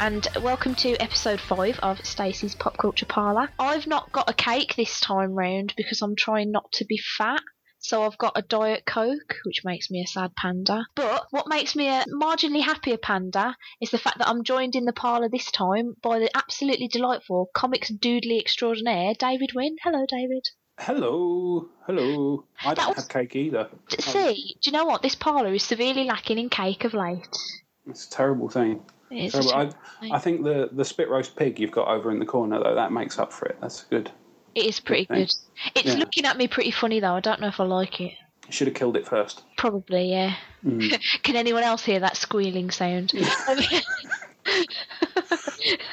And welcome to episode 5 of Stacey's Pop Culture Parlour. I've not got a cake this time round because I'm trying not to be fat. So I've got a Diet Coke, which makes me a sad panda. But what makes me a marginally happier panda is the fact that I'm joined in the parlour this time by the absolutely delightful comics doodly extraordinaire, David Wynne. Hello, David. Hello, hello. I don't was- have cake either. See, do you know what? This parlour is severely lacking in cake of late. It's a terrible thing. Terrible. a I. I think the, the spit roast pig you've got over in the corner though that makes up for it. That's good. It is pretty thing. good. It's Yeah. looking at me pretty funny though. I don't know if I like it. You should have killed it first. Probably, yeah. Mm. Can anyone else hear that squealing sound?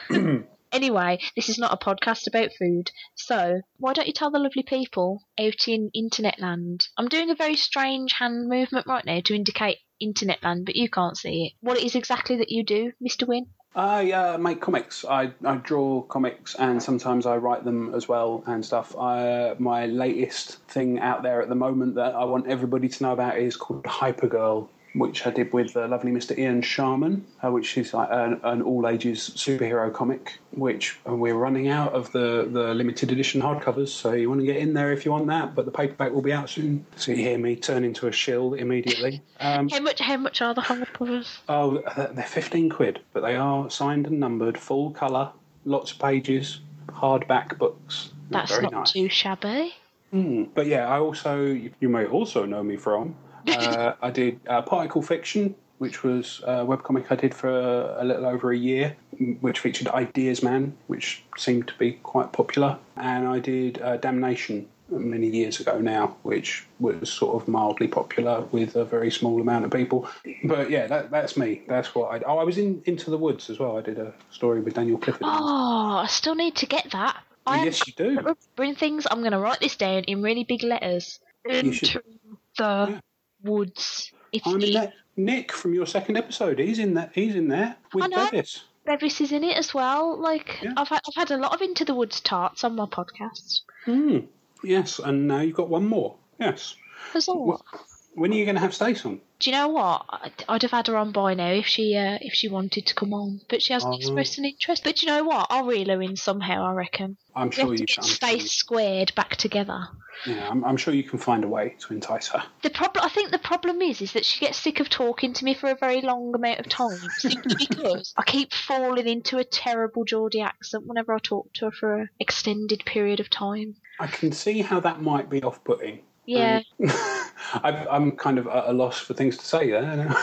anyway, this is not a podcast about food, so why don't you tell the lovely people out in internet land? I'm doing a very strange hand movement right now to indicate internet land, but you can't see it. What it is exactly that you do, Mr. Wynne? I uh, make comics. I, I draw comics and sometimes I write them as well and stuff. I, my latest thing out there at the moment that I want everybody to know about is called Hypergirl, which I did with the lovely Mr. Ian Sharman, uh, which is like an, an all ages superhero comic. Which uh, we're running out of the, the limited edition hardcovers, so you want to get in there if you want that. But the paperback will be out soon, so you hear me turn into a shill immediately. Um, How much? How much are the hardcovers? Oh, they're 15 quid, but they are signed and numbered, full colour, lots of pages, hardback books. That's very not nice. too shabby. Mm. But yeah, I also, you may also know me from, uh, I did uh, Particle Fiction, which was a webcomic I did for a, a little over a year, which featured Ideas Man, which seemed to be quite popular. And I did uh, Damnation many years ago now, which was sort of mildly popular with a very small amount of people. But yeah, that, that's me. That's what I. Oh, I was in Into the Woods as well. I did a story with Daniel Clifford. Oh, I still need to get that. I yes, you do. remembering things. I'm going to write this down in really big letters. Into the Yeah. Woods. It's I'm in that. Nick from your second episode. He's in that. He's in there with I know. Bevis. Bevis is in it as well. Like Yeah. I've had, I've had a lot of Into the Woods tarts on my podcast. Hmm. Yes, and now you've got one more. Yes. As all. When are you going to have Stace on? Do you know what? I'd, I'd have had her on by now if she uh, if she wanted to come on, but she hasn't Oh. expressed an interest. But you know what? I'll reel her in somehow. I reckon. I'm sure you can. I'm sure squared back together. Yeah, I'm, I'm sure you can find a way to entice her. The problem, I think, the problem is, is that she gets sick of talking to me for a very long amount of time, simply because I keep falling into a terrible Geordie accent whenever I talk to her for an extended period of time. I can see how that might be off-putting. Um, yeah. I, I'm kind of at a loss for things to say there.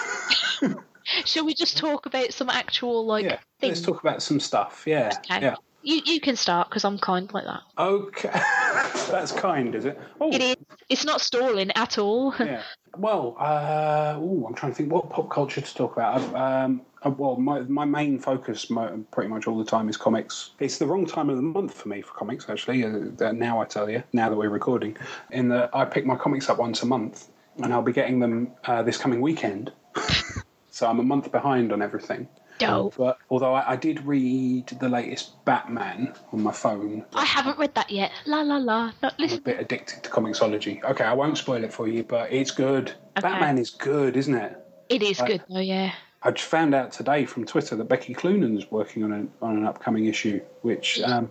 Shall we just talk about some actual like yeah, things? let's talk about some stuff. Yeah, Okay. yeah. You you can start because I'm kind like that. Okay, that's kind, is it? Oh, It is. It's not stalling at all. yeah. Well, uh, ooh, I'm trying to think what pop culture to talk about. Um, uh, well, my my main focus, pretty much all the time, is comics. It's the wrong time of the month for me for comics, actually. Uh, now I tell you, now that we're recording, in that I pick my comics up once a month, and I'll be getting them uh, this coming weekend. so I'm a month behind on everything. Dope. But although I, I did read the latest Batman on my phone, I haven't read that yet. La la la. Not I'm a bit addicted to comiXology. Okay, I won't spoil it for you, but it's good. Okay. Batman is good, isn't it? It is I- good though. Yeah. I just found out today from Twitter that Becky Cloonan's working on an on an upcoming issue, which um,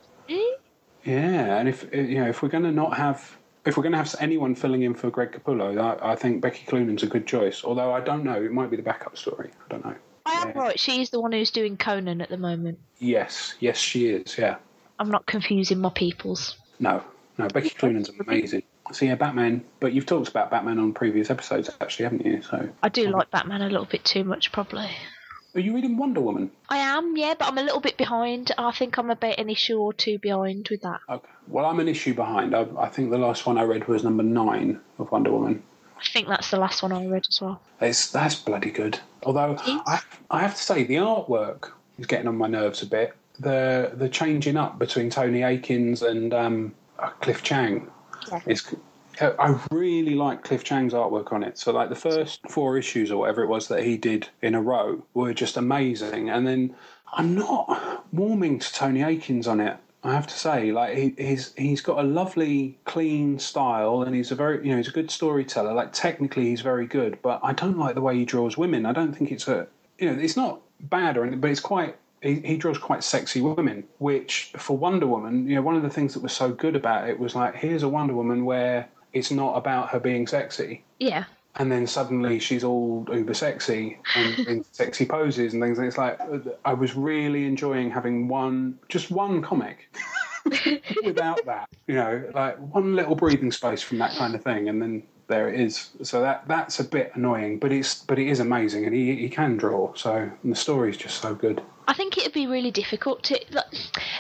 yeah, and if you know if we're going to not have if we're going to have anyone filling in for Greg Capullo, I, I think Becky Cloonan's a good choice. Although I don't know, it might be the backup story. I don't know. I am Yeah. right. She's the one who's doing Conan at the moment. Yes, yes, she is. Yeah, I'm not confusing my peoples. no, no, Becky Cloonan's amazing. So yeah, Batman. But you've talked about Batman on previous episodes, actually, haven't you? So I do like Batman a little bit too much, probably. are you reading Wonder Woman? I am, yeah, but I'm a little bit behind. I think I'm about an issue or two behind with that. Okay. Well, I'm an issue behind. I, I think the last one I read was number nine of Wonder Woman. I think that's the last one I read as well. It's that's bloody good. Although. I I have to say the artwork is getting on my nerves a bit. The the changing up between Tony Akins and um, uh, Cliff Chiang Yeah. is. I really like Cliff Chiang's artwork on it. So, like the first four issues or whatever it was that he did in a row were just amazing. And then I'm not warming to Tony Akins on it. I have to say, like he, he's he's got a lovely, clean style, and he's a very you know he's a good storyteller. Like technically, he's very good, but I don't like the way he draws women. I don't think it's a you know it's not bad or anything, but it's quite he, he draws quite sexy women, which for Wonder Woman, you know, one of the things that was so good about it was like, here's a Wonder Woman where it's not about her being sexy. Yeah. And then suddenly she's all uber sexy and in sexy poses and things. And it's like I was really enjoying having one, just one comic without that. You know, like one little breathing space from that kind of thing, and then there it is. So that that's a bit annoying, but it's but it is amazing, and he he can draw. So and the story's just so good. I think it'd be really difficult to. Like,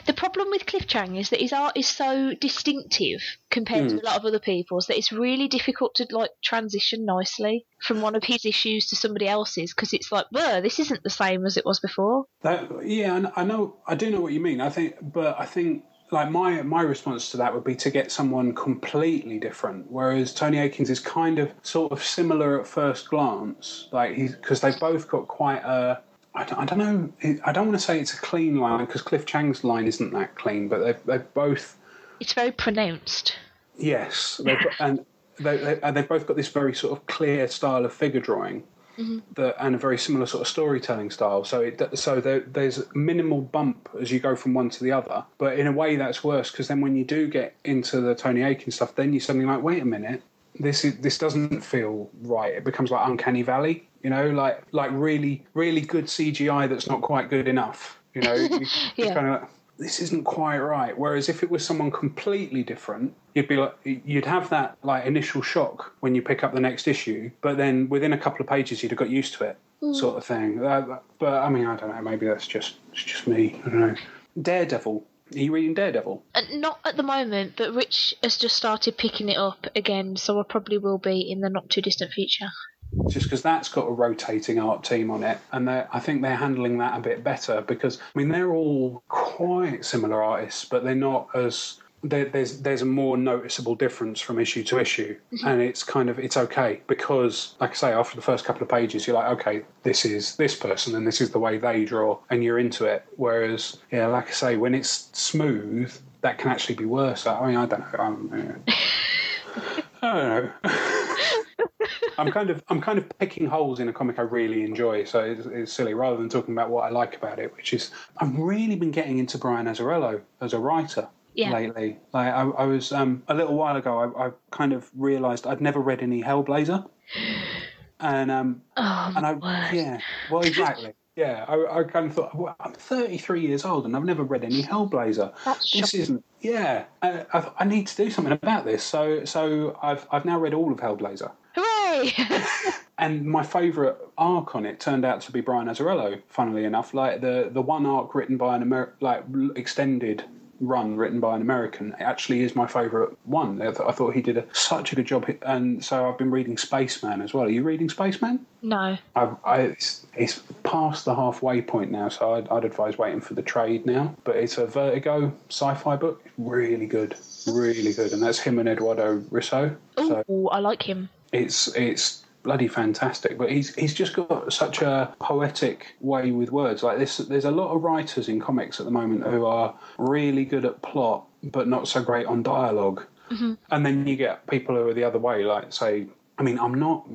the problem with Cliff Chiang is that his art is so distinctive compared to hmm. a lot of other people's that it's really difficult to like transition nicely from one of his issues to somebody else's because it's like, well, this isn't the same as it was before. That yeah, I I know, I do know what you mean. I think, but I think like my my response to that would be to get someone completely different. Whereas Tony Akins is kind of sort of similar at first glance, like he's because they've both got quite a. I don't, I don't know. I don't want to say it's a clean line because Cliff Chiang's line isn't that clean, but they've they've both It's very pronounced. Yes, and they, they, and they've both got this very sort of clear style of figure drawing, mm-hmm. that, and a very similar sort of storytelling style. So it so there, there's minimal bump as you go from one to the other. But in a way, that's worse because then when you do get into the Tony Aiken stuff, then you're suddenly like, wait a minute, this is this doesn't feel right. It becomes like Uncanny Valley, you know, like like really really good CGI that's not quite good enough. You know, Yeah. kind of like, this isn't quite right. Whereas if it was someone completely different, you'd be like, you'd have that like initial shock when you pick up the next issue, but then within a couple of pages, you'd have got used to it, sort of thing. Uh, but I mean, I don't know. Maybe that's just it's just me. I don't know. Daredevil. Are you reading Daredevil? Uh, not at the moment, but Rich has just started picking it up again, so I probably will be in the not too distant future. just because that's got a rotating art team on it, and I think they're handling that a bit better because I mean they're all quite similar artists, but they're not as there, there's there's a more noticeable difference from issue to issue, mm-hmm. and it's kind of it's okay because like I say after the first couple of pages you're like okay this is this person and this is the way they draw and you're into it. Whereas yeah like I say when it's smooth that can actually be worse. I mean I don't know. I'm, I don't know. I'm kind of I'm kind of picking holes in a comic I really enjoy, so it's, it's silly. Rather than talking about what I like about it, which is I've really been getting into Brian Azzarello as a writer Yeah. lately. Like I, I was um, a little while ago, I, I kind of realised I'd never read any Hellblazer, and um, Oh, and I word. yeah, well exactly. Yeah, I, I kind of thought well, I'm 33 years old and I've never read any Hellblazer. That's this shocking. isn't. Yeah, I, I, I need to do something about this. So so I've I've now read all of Hellblazer. Hooray! And my favourite arc on it turned out to be Brian Azzarello. Funnily enough, like the the one arc written by an Amer- like extended run written by an American actually is my favourite one. I, th- I thought he did a, such a good job, and so I've been reading Spaceman as well. Are you reading Spaceman? no. I've, I, it's, it's past the halfway point now, so I'd, I'd advise waiting for the trade now. But it's a Vertigo sci-fi book, really good, really good, and that's him and Eduardo Risso. So Oh, I like him. it's it's bloody fantastic. But he's he's just got such a poetic way with words. Like this, there's a lot of writers in comics at the moment who are really good at plot, but not so great on dialog mm-hmm. And then you get people who are the other way, like say, I mean, I'm not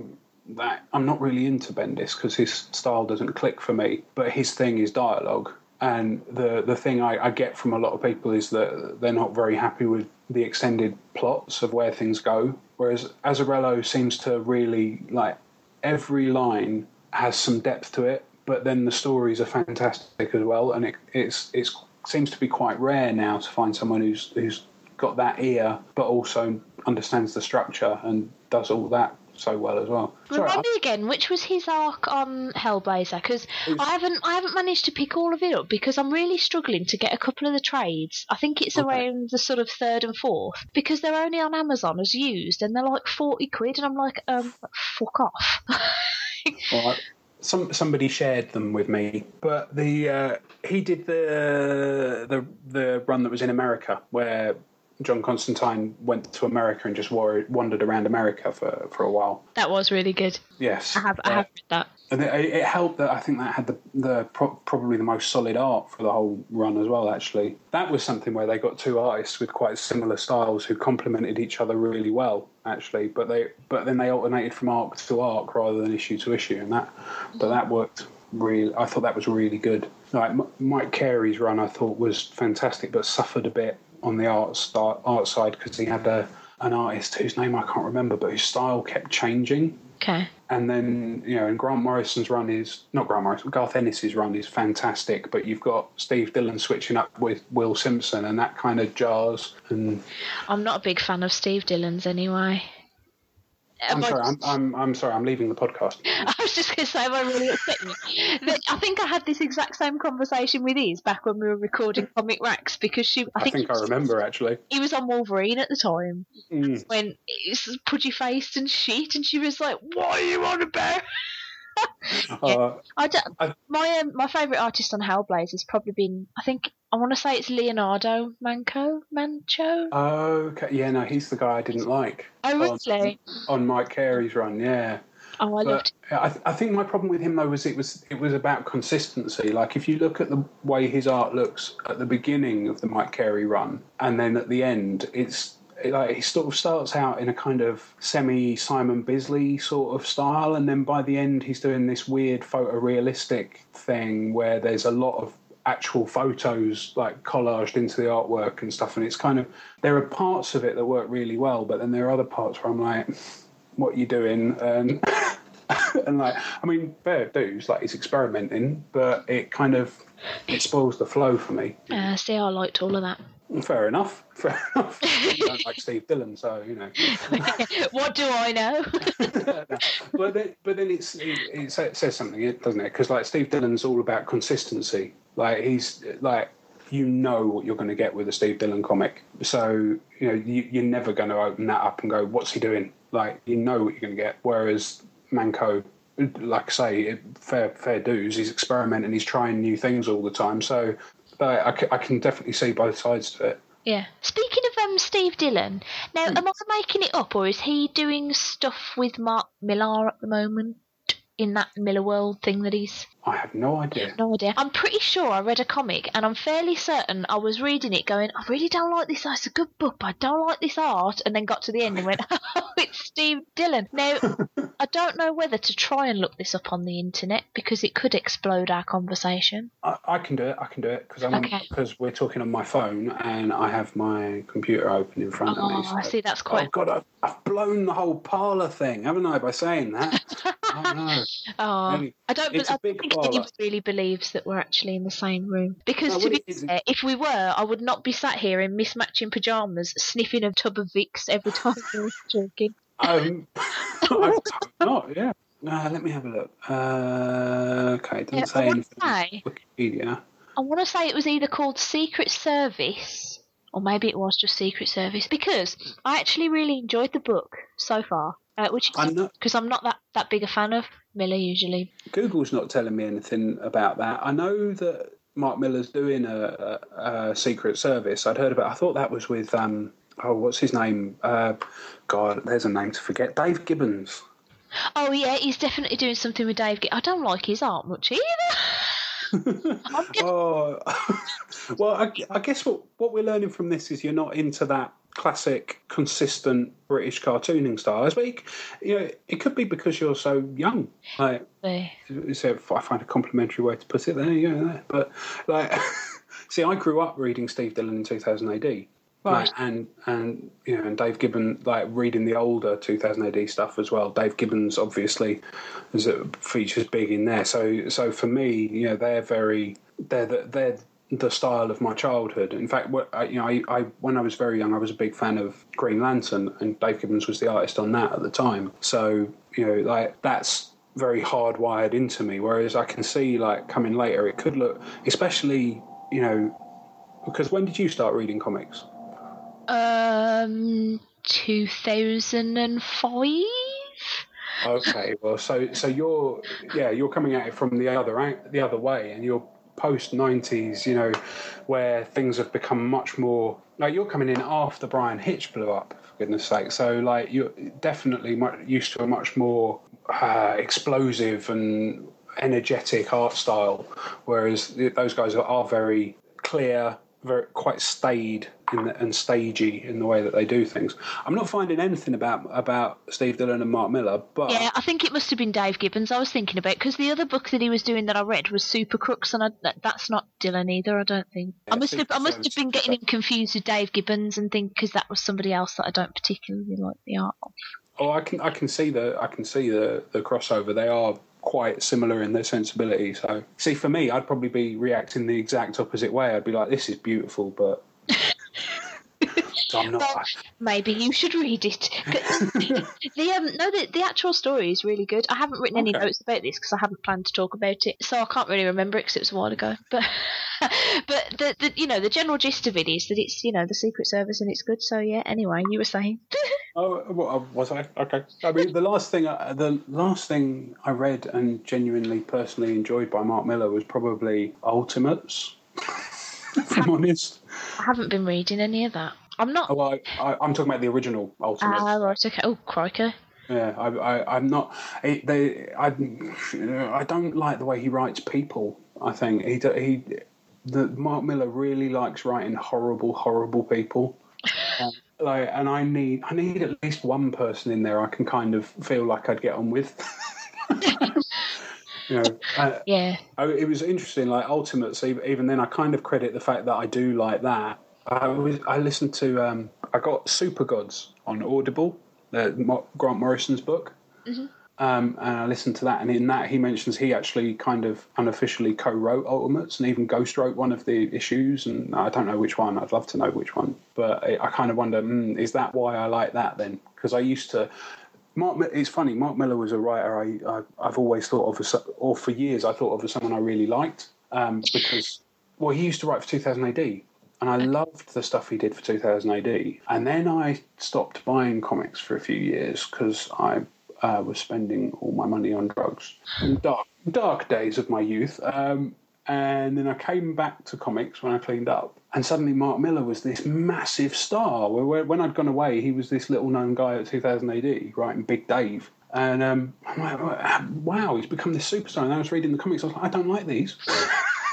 that I'm not really into Bendis because his style doesn't click for me, but his thing is dialogue. And the the thing I, I get from a lot of people is that they're not very happy with the extended plots of where things go. Whereas Azzarello seems to really like every line has some depth to it, but then the stories are fantastic as well. And it it's it's seems to be quite rare now to find someone who's who's got that ear, but also understands the structure and does all that so well as well. Sorry, Remind I- me again, which was his arc on Hellblazer? Because It's- I haven't, I haven't managed to pick all of it up because I'm really struggling to get a couple of the trades. I think it's Okay. around the sort of third and fourth because they're only on Amazon as used and they're like forty quid, and I'm like, um, fuck off. Well, I- some somebody shared them with me, but the uh, he did the the the run that was in America where John Constantine went to America and just wandered around America for, for a while. that was really good. Yes, I have, I Uh, have read that. and it, it helped that I think that had the the pro- probably the most solid art for the whole run as well. Actually, that was something where they got two artists with quite similar styles who complemented each other really well. Actually, but they but then they alternated from arc to arc rather than issue to issue, and that but that worked really. I thought that was really good. Like M- Mike Carey's run, I thought was fantastic, but suffered a bit on the art start, art side because he had a, an artist whose name I can't remember, but whose style kept changing. Okay. And then, you know, and Grant Morrison's run is not Grant Morrison, Garth Ennis's run is fantastic, but you've got Steve Dillon switching up with Will Simpson, and that kind of jars. And I'm not a big fan of Steve Dillon's anyway. I'm I sorry, I'm, I'm, I'm sorry, I'm leaving the podcast. I was just going to say, am I really upset you? I think I had this exact same conversation with Iz back when we were recording Comic Racks because she, I I think, think I remember actually. he was on Wolverine at the time Mm. when he was pudgy faced and shit, and she was like, "What are you on about?" Uh, I don't, I- my um, my favourite artist on Hellblaze has probably been, I think, I want to say it's Leonardo Manco Mancho. okay, yeah, no, he's the guy I didn't like Oh, really? on Mike Carey's run. Yeah, Oh, I loved. I, I think my problem with him though was it was it was about consistency. Like if you look at the way his art looks at the beginning of the Mike Carey run, and then at the end, it's it, like he sort of starts out in a kind of semi Simon Bisley sort of style, and then by the end, he's doing this weird photorealistic thing where there's a lot of actual photos like collaged into the artwork and stuff and it's kind of there are parts of it that work really well but then there are other parts where i'm like what are you doing and and like i mean fair dues like he's experimenting but it kind of it spoils the flow for me Uh, see, I liked all of that. Fair enough fair enough you don't like steve dillon so you know what do I know? but then, but then it's it, it says something, it doesn't it? Because like Steve Dillon's all about consistency. Like he's like you know what you're going to get with a Steve Dillon comic, so you know you, you're never going to open that up and go, "What's he doing?" Like you know what you're going to get. Whereas Manco, like I say, fair fair dues. He's experimenting. He's trying new things all the time. So like, I, I can definitely see both sides to it. Yeah. Speaking of um, Steve Dillon, now am I making it up, or is he doing stuff with Mark Millar at the moment in that Millarworld thing that he's? I have no idea. No idea. I'm pretty sure I read a comic, and I'm fairly certain I was reading it, going, "I really don't like this. It's a good book, but I don't like this art." And then got to the end and went, "Oh, it's Steve Dillon." Now, I don't know whether to try and look this up on the internet because it could explode our conversation. I, I can do it. I can do it because I'm Okay. because we're talking on my phone and I have my computer open in front of me. Oh, I see. That's Oh quite. God, I've, I've blown the whole parlour thing, haven't I, by saying that? oh no. Oh, I don't. it's I a big think anyone really believes that we're actually in the same room. Because No, to be fair, if we were, I would not be sat here in mismatching pajamas, sniffing a tub of Vicks every time we were talking. Um, I've not. Yeah. Uh, let me have a look. Uh, okay, it doesn't Yeah, say anything. say, Wikipedia. I want to say it was either called Secret Service, or maybe it was just Secret Service. Because I actually really enjoyed the book so far, uh, which I'm not. because I'm not that that big a fan of Millar usually. Google's not telling me anything about that. I know that Mark Millar's doing a, a, a Secret Service. I'd heard about. I thought that was with um. Oh, what's his name? Uh, God, there's a name to forget. Dave Gibbons. Oh yeah, he's definitely doing something with Dave. I don't like his art much either. Oh, well, I, I guess what what we're learning from this is you're not into that classic, consistent British cartooning style. I speak, you know, it could be because you're so young. Like, so I find a complimentary way to put it. There you go. There. But like, see, I grew up reading Steve Dillon in 2000 AD. Right. And and you know, and Dave Gibbon, like reading the older 2000 AD stuff as well. Dave Gibbons obviously is a, features big in there. So so for me, you know, they're very they're the, they're the style of my childhood. In fact, what, I, you know, I, I when I was very young, I was a big fan of Green Lantern, and Dave Gibbons was the artist on that at the time. So you know, like that's very hardwired into me. Whereas I can see like coming later, it could look, especially you know, because when did you start reading comics? Um, 2005. Okay, well, so so you're yeah, you're coming at it from the other the other way, and you're post '90s, you know, where things have become much more like you're coming in after Bryan Hitch blew up, for goodness sake. So like you're definitely mu- used to a much more uh, explosive and energetic art style, whereas those guys are, are very clear very quite staid in the, and stagey in the way that they do things. I'm not finding anything about about Steve Dillon and Mark Millar, but Yeah, I think it must have been Dave Gibbons. I was thinking about because the other book that he was doing that I read was Super Crooks, and I, that, that's not Dillon either. I don't think. I Yeah, must have. I must have been getting him confused with Dave Gibbons and think because that was somebody else that I don't particularly like the art of. oh, I can I can see the I can see the the crossover. They are quite similar in their sensibility. So, see, for me, I'd probably be reacting the exact opposite way. I'd be like, "This is beautiful," but I'm not. Well, maybe you should read it. the um, no, the, the actual story is really good. I haven't written any Okay. notes about this because I haven't planned to talk about it, so I can't really remember it because it was a while ago. But but the, the you know the general gist of it is that it's you know the Secret Service and it's good. So yeah. Anyway, you were saying. Oh, well, was I? Okay. I mean, the last thing, I- the last thing I read and genuinely personally enjoyed by Mark Millar was probably Ultimates. if I'm honest. I haven't been reading any of that. I'm not. Oh, well, I, I, I'm talking about the original Ultimate. Ah, right. Okay. Oh, crikey. Yeah, I, I, I'm not. It, they, I, I don't like the way he writes people. I think he, he, the Mark Millar really likes writing horrible, horrible people. Um, like, and I need, I need at least one person in there I can kind of feel like I'd get on with. you know, uh, Yeah. Oh, it was interesting. Like Ultimates, even then, I kind of credit the fact that I do like that. I was, I listened to, um, I got Supergods on Audible, the Grant Morrison's book, um, and I listened to that. And in that, he mentions he actually kind of unofficially co-wrote Ultimates and even ghost-wrote one of the issues. And I don't know which one. I'd love to know which one, but I, I kind of wonder, mm, is that why I like that then? Because I used to. Mark, it's funny. Mark Millar was a writer I, I I've always thought of as, or for years I thought of as someone I really liked um, because well he used to write for 2000 AD and I loved the stuff he did for 2000 AD and then I stopped buying comics for a few years because I uh, was spending all my money on drugs dark dark days of my youth um, and then I came back to comics when I cleaned up. And suddenly Mark Millar was this massive star. When I'd gone away, he was this little known guy at 2000 AD, writing Big Dave. And um, I'm like, wow, he's become this superstar. And I was reading the comics, I was like, I don't like these.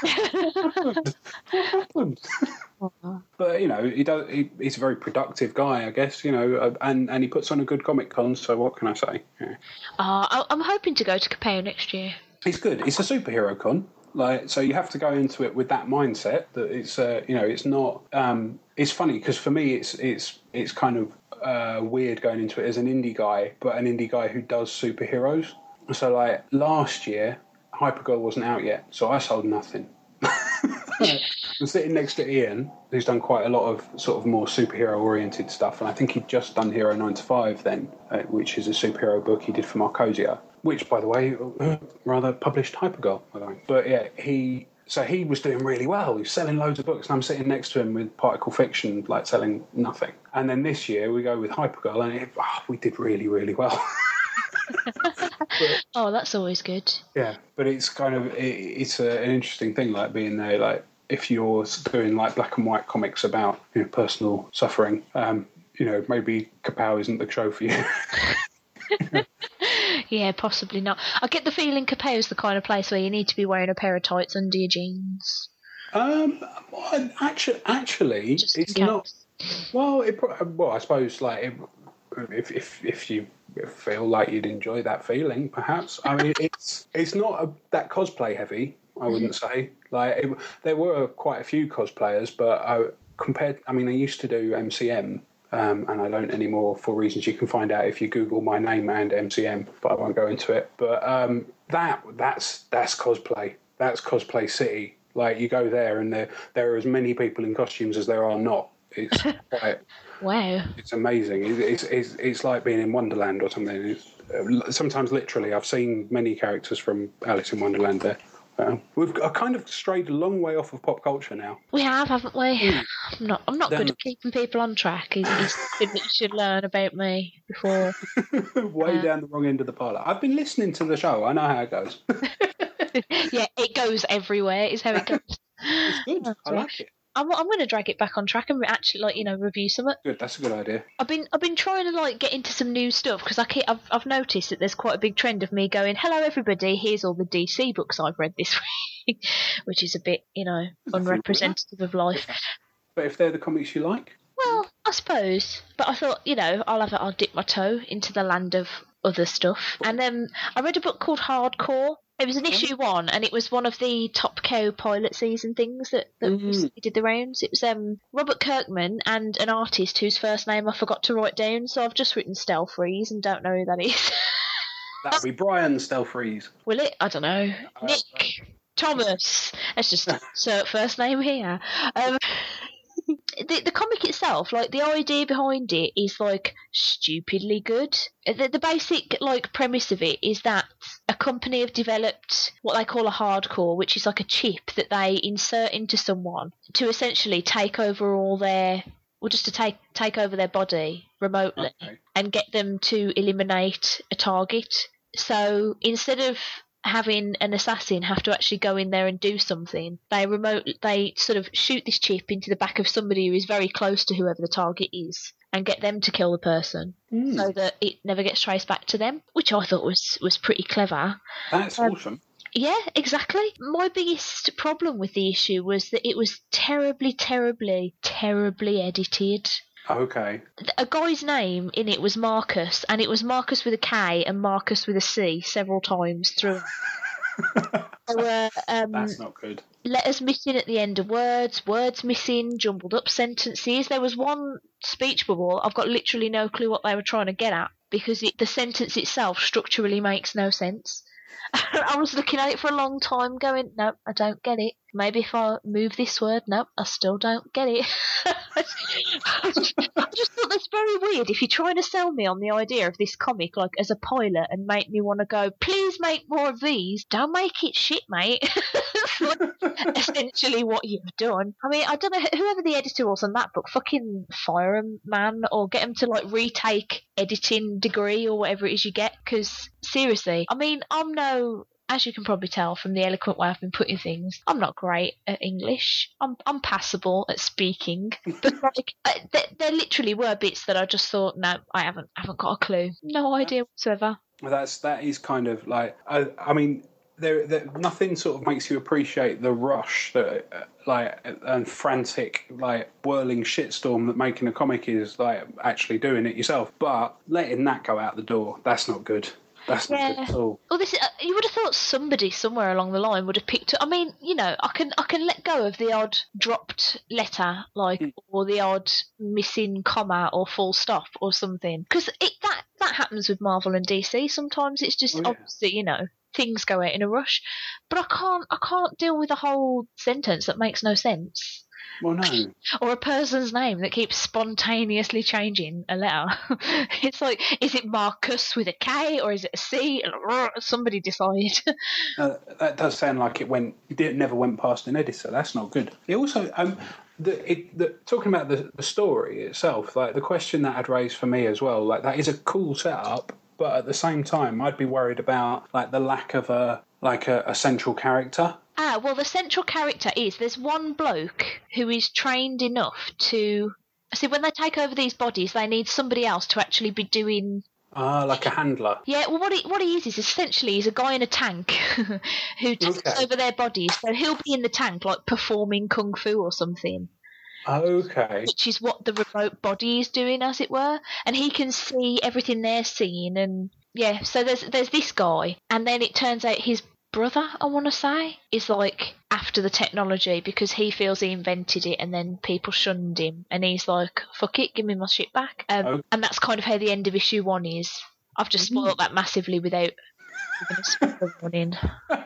what happened? but you know, he does. He, he's a very productive guy, I guess. You know, uh, and and he puts on a good comic con. So what can I say? Yeah. Uh, I- I'm hoping to go to Kapow next year. It's good. It's a superhero con. Like so, you have to go into it with that mindset that it's uh, you know it's not. Um, it's funny because for me, it's it's it's kind of uh, weird going into it as an indie guy, but an indie guy who does superheroes. So like last year, Hypergirl wasn't out yet, so I sold nothing. I'm sitting next to Ian, who's done quite a lot of sort of more superhero oriented stuff, and I think he'd just done Hero 9 to 5 then, uh, which is a superhero book he did for Markosia, which, by the way, uh, rather published Hypergirl. But yeah, he. So he was doing really well. He was selling loads of books, and I'm sitting next to him with Particle Fiction, like selling nothing. And then this year we go with Hypergirl, and it, oh, we did really, really well. Oh, that's always good. Yeah, but it's kind of it, it's a, an interesting thing, like being there, like if you're doing like black and white comics about you know personal suffering, um, you know maybe Kapow isn't the show for you. Yeah, possibly not. I get the feeling Kapow's the kind of place where you need to be wearing a pair of tights under your jeans. um, actually, actually, Just it's not. Well, it, well, I suppose like it, if if if you feel like you'd enjoy that feeling, perhaps. I mean, it's it's not a, that cosplay heavy. I wouldn't say like it, there were quite a few cosplayers, but I, compared, I mean, I used to do MCM. Um, and I don't anymore for reasons you can find out if you Google my name and MCM, but I won't go into it. But um, that that's that's cosplay. That's cosplay city. Like you go there, and there there are as many people in costumes as there are not. It's quite Wow. it's amazing. It's, it's, it's like being in Wonderland or something. It's, uh, sometimes literally, I've seen many characters from Alice in Wonderland there. Uh, we've kind of strayed a long way off of pop culture now. We have, haven't we? I'm not. I'm not good at keeping people on track. Is, is something that you should learn about me before. way Uh. down the wrong end of the parlour. I've been listening to the show. I know how it goes. yeah, it goes everywhere. Is how it goes. It's good. I like it. I'm, I'm going to drag it back on track and actually, like, you know, review some. Of it. Good. That's a good idea. I've been I've been trying to like get into some new stuff because I keep, I've I've noticed that there's quite a big trend of me going, "Hello, everybody! Here's all the DC books I've read this week," which is a bit, you know, unrepresentative of life. But if they're the comics you like, Well, I suppose. But I thought, you know, I'll have it. I'll dip my toe into the land of other stuff. And then I read a book called Hardcore. It was an issue one, and it was one of the Top Cow pilot season things that, that recently did the rounds. It was um, Robert Kirkman and an artist whose first name I forgot to write down, so I've just written Stelfreeze and don't know who that is. that'll be Brian Stelfreeze. Will it? I don't know. Uh, Nick Thomas. Let's just insert first name here. Um, the the comic itself, like the idea behind it, is like stupidly good. The, the basic like premise of it is that a company have developed what they call a hardcore, which is like a chip that they insert into someone to essentially take over all their, or just to take take over their body remotely Okay. and get them to eliminate a target. So instead of having an assassin have to actually go in there and do something, they remote they sort of shoot this chip into the back of somebody who is very close to whoever the target is and get them to kill the person Hmm, so that it never gets traced back to them, which I thought was was pretty clever. that's um, awesome. Yeah, exactly. My biggest problem with the issue was that it was terribly, terribly, terribly edited. Okay. a guy's name in it was Marcus, and it was Marcus with a K and Marcus with a C several times through. there were um, That's not good. letters missing at the end of words, words missing, jumbled up sentences. There was one speech bubble. I've got literally no clue what they were trying to get at because it, the sentence itself structurally makes no sense. I was looking at it for a long time, going, "Nope, I don't get it." Maybe if I move this word, nope, I still don't get it. I just I just thought that's very weird. If you're trying to sell me on the idea of this comic, like as a pilot, and make me want to go, please make more of these. Don't make it shit, mate. Essentially what you've done. I mean, I don't know whoever the editor was on that book. Fucking fire him, man, or get him to like retake editing degree or whatever it is you get. Because seriously, I mean, I'm no. As you can probably tell from the eloquent way I've been putting things, I'm not great at English. I'm I'm passable at speaking, but like uh, there, there literally were bits that I just thought, no, I haven't haven't got a clue, no idea whatsoever. Well, that's that is kind of like I, I mean there, there nothing sort of makes you appreciate the rush that uh, like and frantic like whirling shitstorm that making a comic is like actually doing it yourself but letting that go out the door that's not good that's not good at all Well, this uh, you would have thought somebody somewhere along the line would have picked up. I mean, you know, I can I can let go of the odd dropped letter, like Mm. or the odd missing comma or full stop or something, because it that that happens with Marvel and DC. Sometimes it's just Oh, yeah. obviously, you know, things go out in a rush. But I can't I can't deal with a whole sentence that makes no sense. well no or a person's name that keeps spontaneously changing a letter. it's like, is it Marcus with a K or is it a C? Somebody decide. uh, that does sound like it went it never went past an editor that's not good it also um the, it, the, talking about the, the story itself, like the question that had raised for me as well, like that is a cool setup, but at the same time, I'd be worried about like the lack of a like a, a central character. ah, well, the central character is there's one bloke who is trained enough to. See, when they take over these bodies, they need somebody else to actually be doing Ah, like a handler. Yeah, well, what he what he is is essentially he's a guy in a tank who takes Okay. over their bodies. So he'll be in the tank like performing kung fu or something. Okay. which is what the remote body is doing, as it were, and he can see everything they're seeing. And yeah, so there's there's this guy, and then it turns out his brother, I want to say, is like after the technology because he feels he invented it, and then people shunned him, and he's like, "Fuck it, give me my shit back." Um, Oh. And that's kind of how the end of issue one is. I've just spoiled that massively without giving a spoiler warning.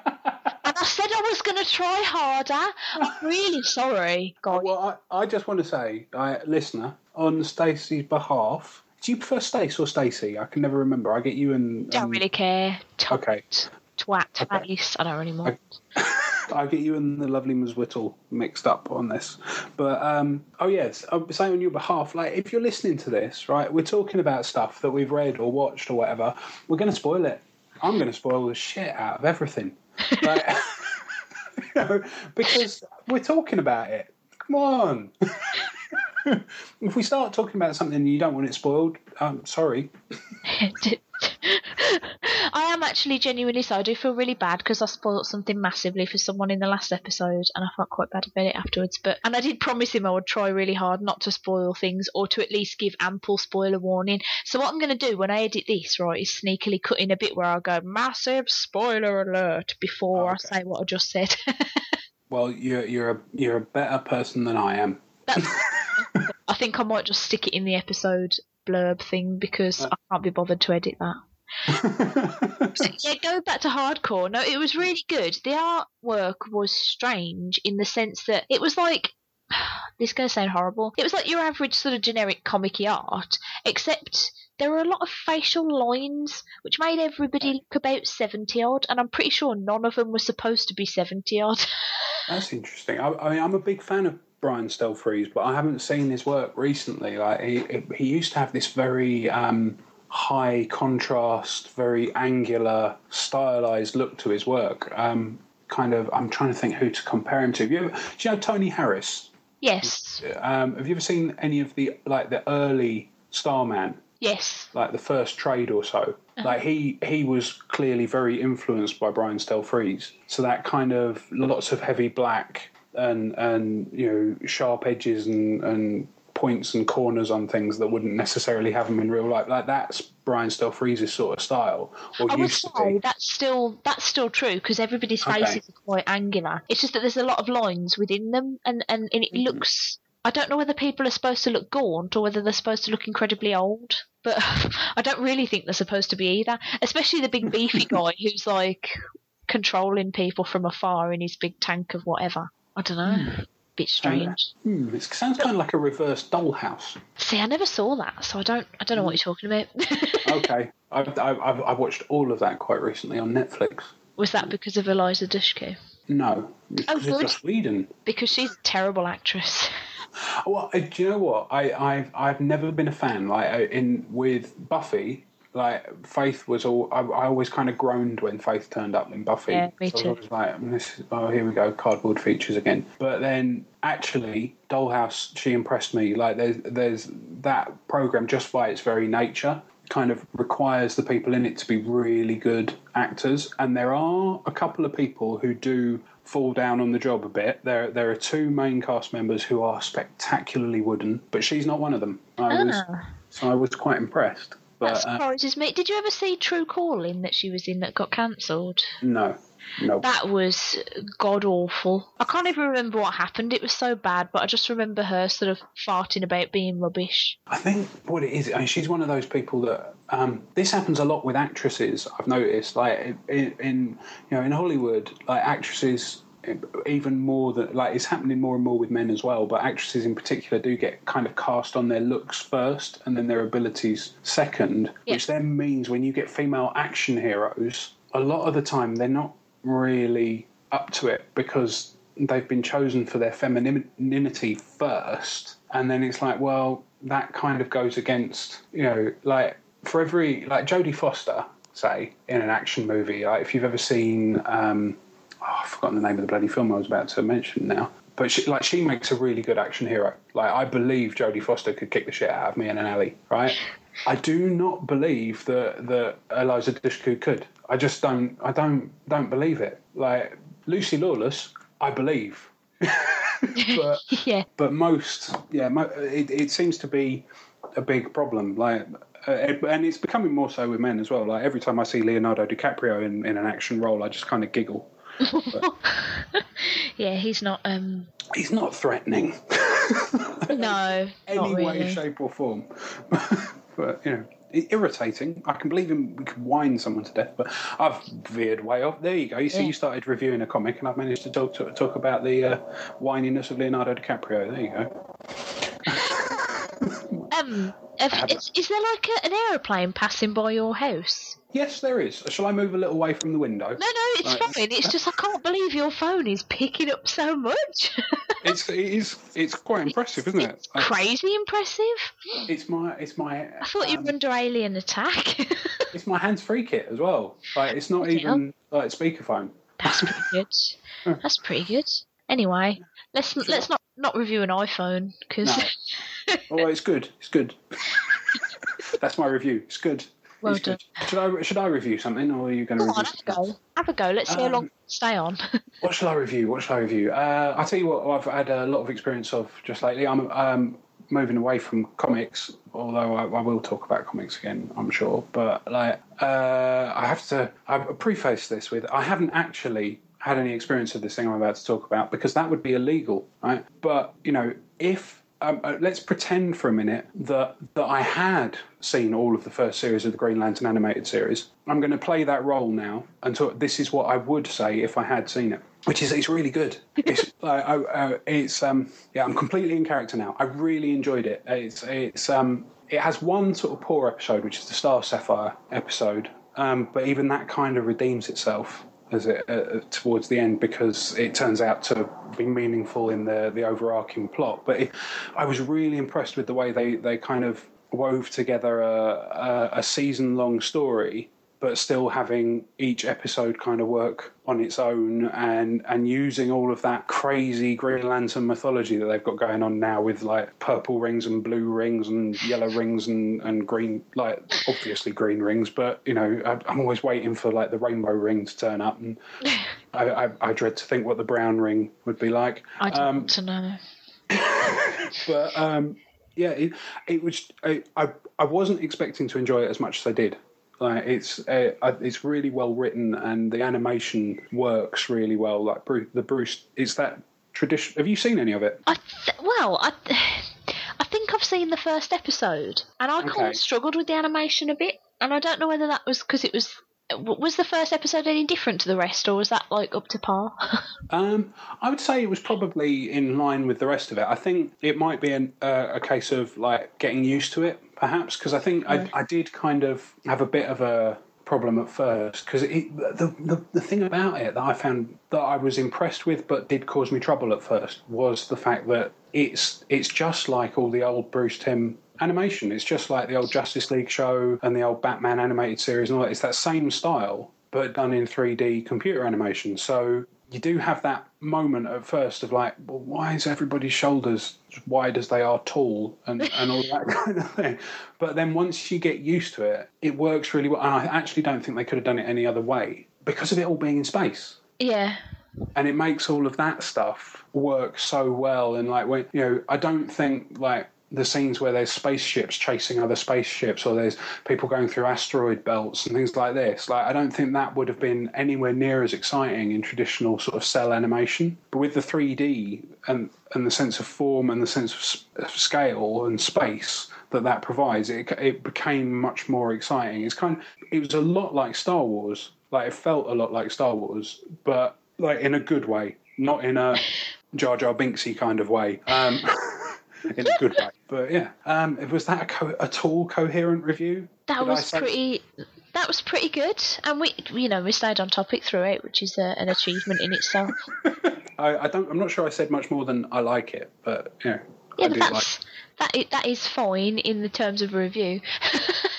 And I said I was going to try harder. I'm really sorry, guys. Well, I, I just want to say, uh, listener, on Stacey's behalf, do you prefer Stace or Stacey? I can never remember. I get you and Don't um, really care. Tot, Okay. twat, Okay. face. I don't really mind. I get you and the lovely Ms. Whittle mixed up on this. But, um, oh, yes, I'm saying on your behalf, like, if you're listening to this, right, we're talking about stuff that we've read or watched or whatever, we're going to spoil it. I'm going to spoil the shit out of everything. Like, you know, because we're talking about it. Come on. if we start talking about something and you don't want it spoiled, I'm sorry. I am actually genuinely so. I do feel really bad because I spoilt something massively for someone in the last episode, and I felt quite bad about it afterwards. But and I did promise him I would try really hard not to spoil things, or to at least give ample spoiler warning. So what I'm going to do when I edit this, right, is sneakily cut in a bit where I'll go massive spoiler alert before Oh, I say what I just said. Well, you're you're a you're a better person than I am. I think I might just stick it in the episode blurb thing because uh, I can't be bothered to edit that. So, yeah, going back to hardcore. No, it was really good. The artwork was strange in the sense that it was like this is going to sound horrible. It was like your average sort of generic comic art, except there were a lot of facial lines which made everybody look about 70 odd, and I'm pretty sure none of them were supposed to be 70 odd. That's interesting. I, I mean, I'm a big fan of Brian Stelfreeze, but I haven't seen his work recently. Like he he used to have this very um, high contrast, very angular, stylized look to his work. Um, kind of, I'm trying to think who to compare him to. Have you ever, do you know Tony Harris? yes, Um, have you ever seen any of the like the early Starman? yes. like the first trade or so. Like he he was clearly very influenced by Brian Stelfreeze. So that kind of lots of heavy black and and you know sharp edges and and points and corners on things that wouldn't necessarily have them in real life. Like that's Brian Stelfreeze's sort of style, or I would say that's still that's still true because everybody's Okay. faces are quite angular. It's just that there's a lot of lines within them, and and, and it Mhm. looks. I don't know whether people are supposed to look gaunt or whether they're supposed to look incredibly old, but I don't really think they're supposed to be either. Especially the big beefy guy who's like controlling people from afar in his big tank of whatever. I don't know. Bit strange. Hmm, it sounds kind of like a reverse dollhouse. See, I never saw that, so I don't. I don't know what you're talking about. Okay, I've, I've I've I've watched all of that quite recently on Netflix. Was that because of Eliza Dushku? No, it's Oh, good. Sweden. Because she's a terrible actress. Well, do you know what? I, I've I've never been a fan. Like in with Buffy, like Faith was all. I, I always kind of groaned when Faith turned up in Buffy. Yeah, me so too. I was like, "Mm, this is, oh, here we go, cardboard features again. But then actually, Dollhouse, she impressed me. Like there's there's that program just by its very nature kind of requires the people in it to be really good actors and there are a couple of people who do fall down on the job a bit there there are two main cast members who are spectacularly wooden but she's not one of them I was, Ah. so I was quite impressed That but uh, surprises me. Did you ever see True Calling that she was in that got cancelled? no no That was god awful. I can't even remember what happened. It was so bad, but I just remember her sort of farting about being rubbish. I think what it is, I mean, she's one of those people that um, this happens a lot with actresses. I've noticed, like in, in you know in Hollywood, like actresses even more than like it's happening more and more with men as well. But actresses in particular do get kind of cast on their looks first, and then their abilities second, Yeah. which then means when you get female action heroes, a lot of the time they're not really up to it because they've been chosen for their femininity first and then it's like well that kind of goes against you know like for every like jodie foster say in an action movie like if you've ever seen um oh, i've forgotten the name of the bloody film i was about to mention now but she, like she makes a really good action hero like i believe jodie foster could kick the shit out of me in an alley right I do not believe that that Eliza Dushku could. I just don't. I don't don't believe it. Like Lucy Lawless, I believe, but yeah. but most, yeah, mo- it, it seems to be a big problem. Like, uh, and it's becoming more so with men as well. Like every time I see Leonardo DiCaprio in, in an action role, I just kind of giggle. yeah, he's not. um He's not threatening, No, any way, really. shape, or form. but you know, irritating. I can believe him. We could whine someone to death, but I've veered way off. There you go. You see, Yeah. you started reviewing a comic, and I've managed to talk to, talk about the uh, whininess of Leonardo DiCaprio. There you go. Um, have, is, is there like a, an aeroplane passing by your house? Yes, there is. Shall I move a little away from the window? No, no, it's fine. It's just I can't believe your phone is picking up so much. It's it is it's quite impressive, isn't it? it's Like, crazy impressive. It's my it's my I thought you um, were under alien attack. it's my hands free kit as well. Like it's not even like speakerphone. That's pretty good. That's pretty good. Anyway, let's let's not not review an iPhone because No. Oh, it's good. It's good. That's my review. It's good. Well It's done. good. Should I should I review something, or are you going to Go review? on, have a go. Have a go. Let's see how Um, long stay on. What shall I review? What shall I review? Uh, I'll tell you what I've had a lot of experience of just lately. I'm um, moving away from comics, although I, I will talk about comics again, I'm sure. But like, uh, I have to I preface this with I haven't actually had any experience of this thing I'm about to talk about because that would be illegal, right? But you know, if um, uh, let's pretend for a minute that that I had seen all of the first series of the Green Lantern animated series. I'm going to play that role now, and so this is what I would say if I had seen it, which is it's really good. It's I, uh, it's um yeah, I'm completely in character now. I really enjoyed it. It's it's um it has one sort of poor episode, which is the Star Sapphire episode, um, but even that kind of redeems itself as it uh, towards the end because it turns out to be meaningful in the the overarching plot. But it, I was really impressed with the way they they kind of wove together a a, a season long story. But still having each episode kind of work on its own and and using all of that crazy Green Lantern mythology that they've got going on now with like purple rings and blue rings and yellow rings and, and green like obviously green rings, but you know I, I'm always waiting for like the rainbow ring to turn up and I, I, I dread to think what the brown ring would be like. I don't um, want to know. But um, yeah, it, it was. I, I I wasn't expecting to enjoy it as much as I did. Like it's uh, it's really well written and the animation works really well. Like Bruce, the Bruce, it's that tradition. Have you seen any of it? I th- well, I I think I've seen the first episode, and I kind of struggled with the animation a bit, and I don't know whether that was because it was. Was the first episode any different to the rest, or was that like up to par? Um, I would say it was probably in line with the rest of it. I think it might be an, uh, a case of like getting used to it, perhaps, because I think I, I did kind of have a bit of a problem at first because the, the the thing about it that I found that I was impressed with but did cause me trouble at first was the fact that it's it's just like all the old Bruce Timm animation. It's just like the old Justice League show and the old Batman animated series and all that. It's that same style but done in 3D computer animation. So you do have that moment at first of like, well, why is everybody's shoulders as wide as they are tall and, and all that kind of thing. But then once you get used to it, it works really well. And I actually don't think they could have done it any other way because of it all being in space. yeah, And it makes all of that stuff work so well. And like when you know, I don't think like the scenes where there's spaceships chasing other spaceships or there's people going through asteroid belts and things like this. Like I don't think that would have been anywhere near as exciting in traditional sort of cell animation. But with the 3D and and the sense of form and the sense of scale and space that that provides, it it became much more exciting. It's kind of it was a lot like Star Wars. Like it felt a lot like Star Wars, but like in a good way, not in a Jar Jar Binksy kind of way. Um, in a good way. But yeah, um, was that a co- at all coherent review? that was pretty. That was pretty good, and we, you know, we stayed on topic through it, which is a, an achievement in itself. I, I don't. I'm not sure I said much more than I like it, but you know, Yeah, I but do like. that's that is, that is fine in the terms of a review.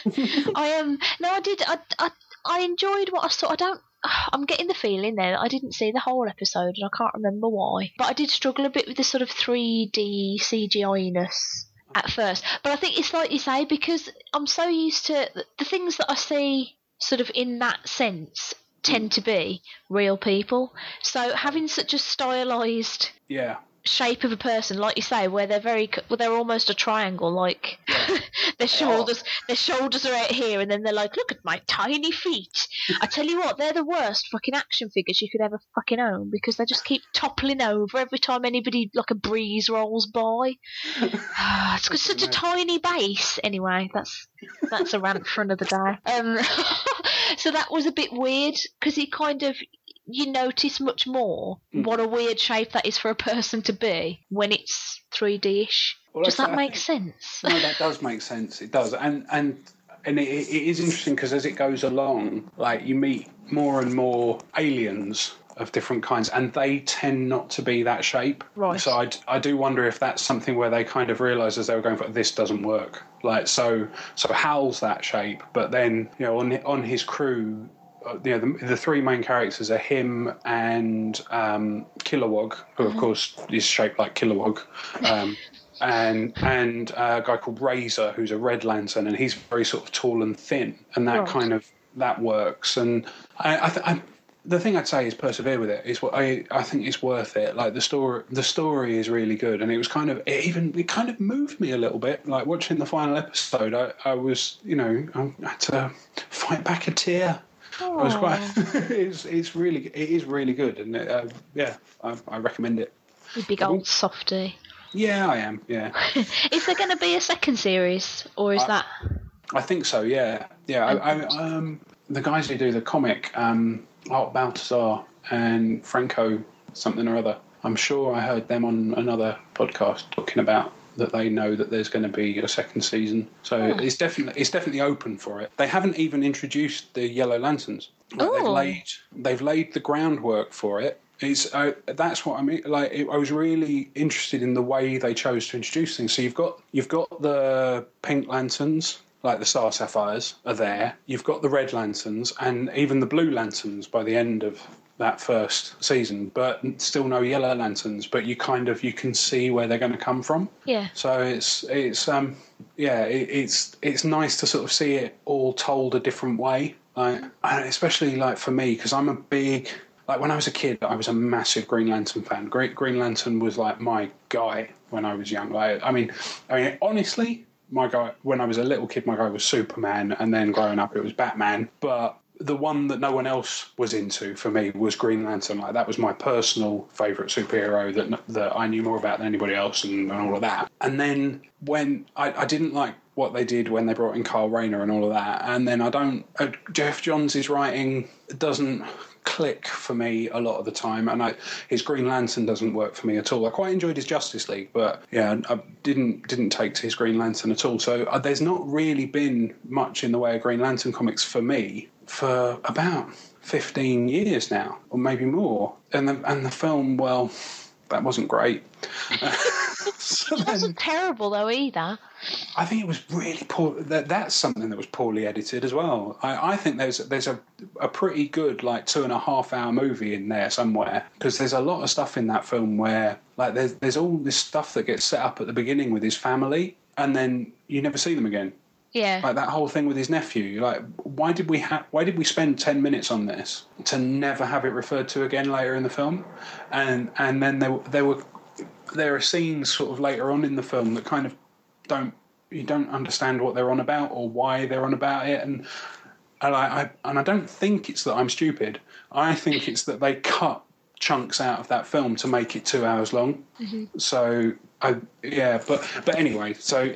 I am um, no, I did. I, I I enjoyed what I saw. I don't. I'm getting the feeling there that I didn't see the whole episode, and I can't remember why. But I did struggle a bit with the sort of 3D CGI ness at first. But I think it's like you say because I'm so used to the, things that I see, sort of in that sense, tend to be real people. So having such a stylized Yeah, shape of a person, like you say, where they're very, well, they're almost a triangle. Like their shoulders, their shoulders are out here, and then they're like, "Look at my tiny feet." I tell you what, they're the worst fucking action figures you could ever fucking own because they just keep toppling over every time anybody like a breeze rolls by. it's got such a tiny base. Anyway, that's that's a rant for another day. Um, so that was a bit weird because he kind of you notice much more Mm. what a weird shape that is for a person to be when it's 3D-ish. Well, Does that I make think- sense? no, that does make sense. It does, and and and it, it is interesting because as it goes along, like you meet more and more aliens of different kinds, and they tend not to be that shape. Right. So I, I do wonder if that's something where they kind of realised as they were going for this doesn't work. Like so, so Hal's that shape, but then you know on on his crew. Uh, You know, the, the three main characters are him and um, Kilowog, who of course is shaped like Kilowog. Um, and and a guy called Razer, who's a Red Lantern, and he's very sort of tall and thin, and that Right. kind of that works. And I, I, th- I the thing I'd say is persevere with it. Is what I I think it's worth it. Like the story, the story is really good, and it was kind of it even it kind of moved me a little bit. Like watching the final episode, I, I was you know I had to fight back a tear. Was quite. it's it's really it is really good, and uh, yeah, I, I recommend it. You big old softy. Yeah, I am. Yeah. Is there going to be a second series, or is I- that? I think so. Yeah, yeah. I, I, um, the guys who do the comic, um, Art Baltazar and Franco something or other. I'm sure I heard them on another podcast talking about that they know that there's going to be a second season. So Oh. it's definitely it's definitely open for it. They haven't even introduced the Yellow Lanterns. Like, they've Oh. laid they've laid the groundwork for it. It's uh, that's what I mean. Like it, I was really interested in the way they chose to introduce things. So you've got you've got the pink lanterns, like the star sapphires, are there. You've got the red lanterns, and even the blue lanterns by the end of that first season, but still no yellow lanterns. But you kind of you can see where they're going to come from. Yeah. So it's it's um yeah it, it's it's nice to sort of see it all told a different way. Like especially like for me because I'm a big like when I was a kid I was a massive Green Lantern fan. Great Green Lantern was like my guy when I was young. Like I mean I mean honestly my guy when I was a little kid my guy was Superman and then growing up it was Batman. But the one that no one else was into for me was Green Lantern. Like that was my personal favorite superhero that that I knew more about than anybody else, and, and all of that. And then when I, I didn't like what they did when they brought in Carl Rayner and all of that, and then I don't. Uh, Geoff Johns' writing doesn't click for me a lot of the time, and I, his Green Lantern doesn't work for me at all. I quite enjoyed his Justice League, but yeah, I didn't didn't take to his Green Lantern at all. So uh, there's not really been much in the way of Green Lantern comics for me for about 15 years now, or maybe more. And the and the film, well, that wasn't great. so It wasn't terrible though either. I think it was really poor. That, that's something that was poorly edited as well. I, I think there's there's a a pretty good like two and a half hour movie in there somewhere because there's a lot of stuff in that film where like there's there's all this stuff that gets set up at the beginning with his family and then you never see them again. Yeah. Like that whole thing with his nephew. Like, why did we have? Why did we spend ten minutes on this to never have it referred to again later in the film? And and then there there were there are scenes sort of later on in the film that kind of don't you don't understand what they're on about or why they're on about it and and I, I and I don't think it's that I'm stupid. I think it's that they cut chunks out of that film to make it two hours long. Mm-hmm. So I yeah, but but anyway, so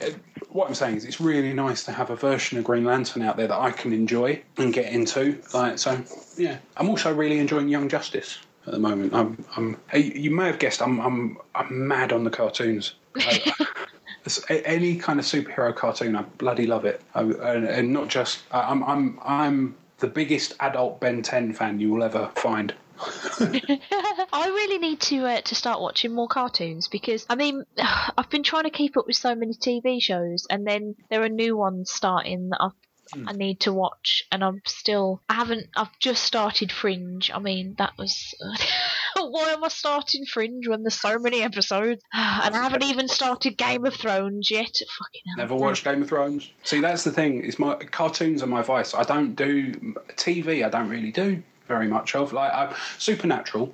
what I'm saying is it's really nice to have a version of Green Lantern out there that I can enjoy and get into. Like so, yeah. I'm also really enjoying Young Justice at the moment. I'm, I'm you may have guessed I'm I'm I'm mad on the cartoons. I- any kind of superhero cartoon, I bloody love it, I, and, and not just. I'm I'm I'm the biggest adult Ben 10 fan you will ever find. I really need to uh, to start watching more cartoons because I mean I've been trying to keep up with so many TV shows and then there are new ones starting that I've, I need to watch and I'm still I haven't I've just started Fringe. I mean that was why am I starting Fringe when there's so many episodes and I haven't even started Game of Thrones yet. Fucking hell. Never watched Game of Thrones. See, that's the thing. Is my cartoons are my vice. I don't do TV. I don't really do very much of. Like I, Supernatural.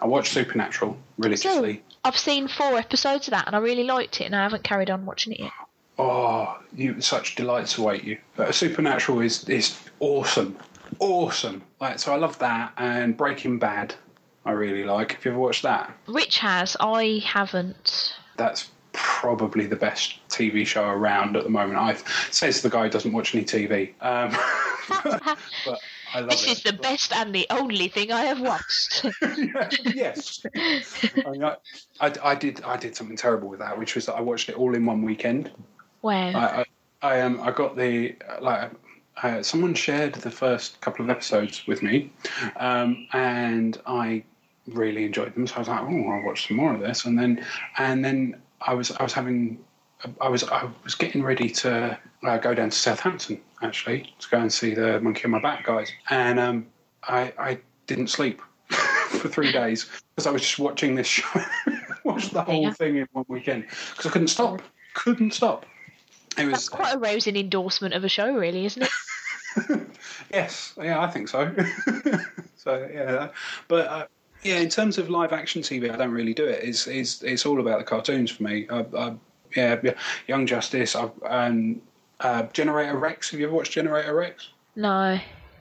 I watch Supernatural religiously. I've seen four episodes of that and I really liked it and I haven't carried on watching it yet. Oh, you such delights await you. But Supernatural is is awesome, awesome. Like so, I love that and Breaking Bad. I really like. Have you ever watched that? Rich has, I haven't. That's probably the best TV show around at the moment. I says the guy who doesn't watch any TV. Um, but This it. is the best and the only thing I have watched. Yes. I, mean, I, I, I did. I did something terrible with that, which was that I watched it all in one weekend. wow. I, I, I um, I got the like. Uh, someone shared the first couple of episodes with me, um, and I really enjoyed them. So I was like, "Oh, I'll watch some more of this." And then, and then I was I was having I was I was getting ready to uh, go down to Southampton actually to go and see the Monkey on My Back guys, and um, I I didn't sleep for three days because I was just watching this show. watched the whole Yeah. thing in one weekend because I couldn't stop. Couldn't stop. It was That's quite a rousing endorsement of a show, really, isn't it? yes, yeah, I think so. so yeah, but uh, yeah, in terms of live action TV, I don't really do it. It's it's it's all about the cartoons for me. I, I, yeah, yeah, Young Justice, I, and uh, Generator Rex. Have you ever watched Generator Rex? No.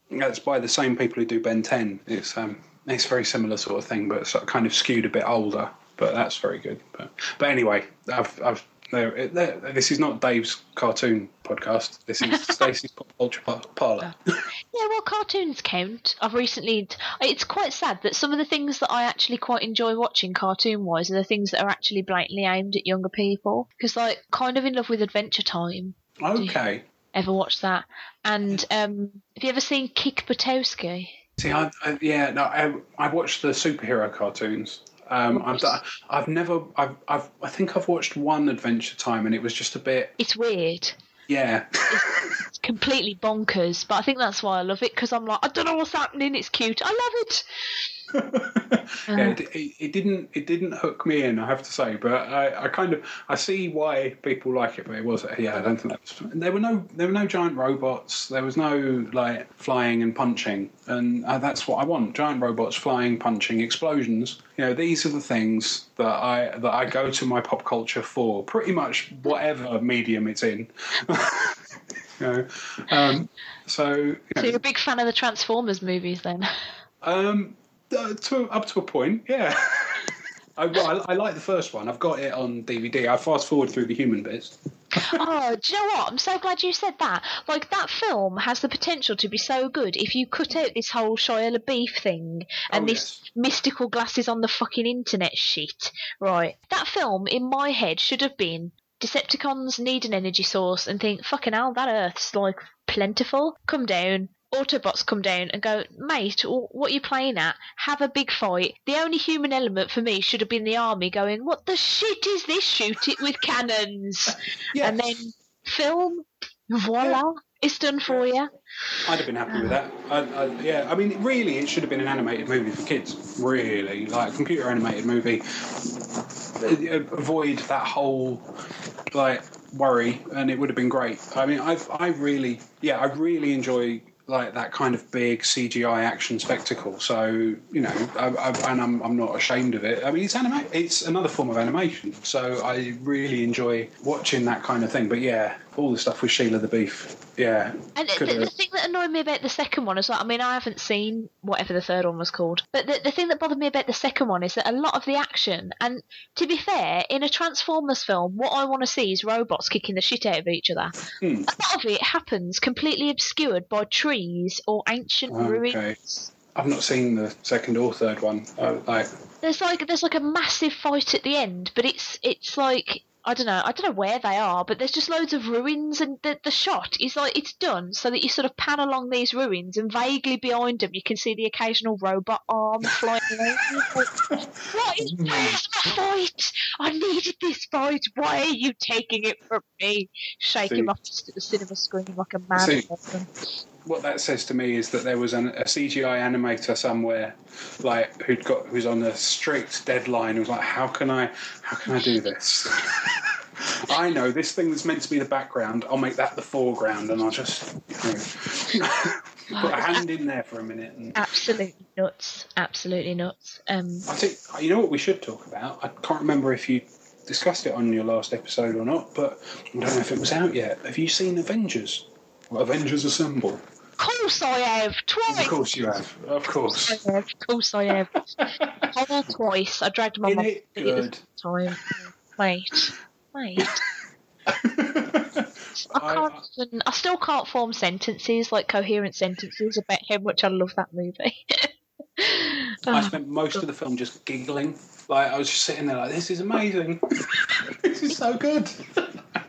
That's by the same people who do Ben Ten. It's um, it's very similar sort of thing, but it's kind of skewed a bit older. But that's very good. But but anyway, I've I've. There, it- this is not Dave's cartoon podcast. This is Stacey's pop culture parlor. Yeah, well, cartoons count. I've recently. It's quite sad that some of the things that I actually quite enjoy watching cartoon wise are the things that are actually blatantly aimed at younger people. Because, like, kind of in love with Adventure Time. Okay. Ever watched that? And um, have you ever seen Kick Buttowski? See, I, I yeah, no, I, I watched the superhero cartoons. Um, I've, I've never, I've, I've, I think I've watched one Adventure Time, and it was just a bit, It's weird. yeah, It's completely bonkers, but I think that's why I love it because I'm like, I don't know what's happening. It's cute. I love it. Yeah. It, it, it didn't, it didn't hook me in, I have to say. But I, I kind of, I see why people like it, but it was, yeah, I don't think that was. There were no, there were no giant robots. There was no like flying and punching, and uh, that's what I want: giant robots, flying, punching, explosions. You know, these are the things that I that I go to my pop culture for. Pretty much whatever medium it's in. you know, um, so. You So know, you're a big fan of the Transformers movies, then? um, uh, to up to a point, yeah. I, I, I like the first one. I've got it on DVD. I fast forward through the human bits. oh, do you know what? I'm so glad you said that. Like that film has the potential to be so good if you cut out this whole Shia LaBeouf thing and Oh, this mystical glasses on the fucking internet shit. Right, that film in my head should have been Decepticons need an energy source and think, fucking hell, that Earth's like plentiful. Come down. Autobots come down and go, mate, what are you playing at? Have a big fight. The only human element for me should have been the army going, what the shit is this? Shoot it with cannons Yes. and then film. Voila, it's done for you. I'd have been happy with that. I, I, yeah, I mean, really, it should have been an animated movie for kids. Really, like a computer animated movie. Uh, Avoid that whole like worry, and it would have been great. I mean, I've I really, yeah, I really enjoy like that kind of big CGI action spectacle. So you know, I, I, and I'm I'm not ashamed of it. I mean, it's anima- It's another form of animation. So I really enjoy watching that kind of thing. But yeah, all the stuff with Sheila the Beef. Yeah, And the, the thing that annoyed me about the second one is that I mean I haven't seen whatever the third one was called, but the, the thing that bothered me about the second one is that a lot of the action, and to be fair, in a Transformers film, what I want to see is robots kicking the shit out of each other. Hmm. A lot of it happens completely obscured by trees or ancient Okay. ruins. I've not seen the second or third one. I, like, There's like there's like a massive fight at the end, but it's it's like I don't know I don't know where they are, but there's just loads of ruins, and the the shot is like it's done so that you sort of pan along these ruins, and vaguely behind them you can see the occasional robot arm flying around. what is this fight? I needed this fight. Why are you taking it from me? Shake him See- off to the cinema screen like a mad See-. What that says to me is that there was an, a CGI animator somewhere, like who'd got who's on a strict deadline. Who was like, "How can I, how can I do this?" I know this thing that's meant to be the background. I'll make that the foreground, and I'll just you know, put a hand in there for a minute. And Absolutely nuts. Absolutely nuts. Um, I think you know what we should talk about. I can't remember if you discussed it on your last episode or not, but I don't know if it was out yet. Have you seen Avengers? Avengers Assemble. Of course I have twice. Of course you have. Of course. I have. Of course I have. Whole twice. I dragged my mum it, to see it good. time. Wait. Wait. I I- can't even, I still can't form sentences, like coherent sentences, about how much I love that movie. I spent most of the film just giggling. Like I was just sitting there, like this is amazing. this is so good.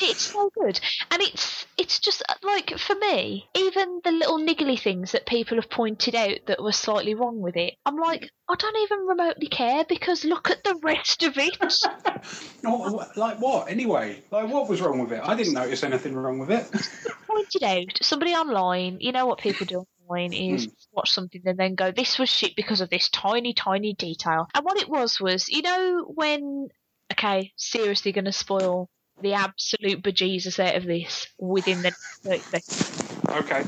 It's so good. And it's it's just uh, like for me, even the little niggly things that people have pointed out that were slightly wrong with it, I'm like, I don't even remotely care because look at the rest of it. Oh, like what? Anyway, like what was wrong with it? I didn't notice anything wrong with it. pointed out somebody online you know what people do online is watch something and then go this was shit because of this tiny tiny detail and what it was was you know when okay, seriously going to spoil the absolute bejesus out of this within the Okay.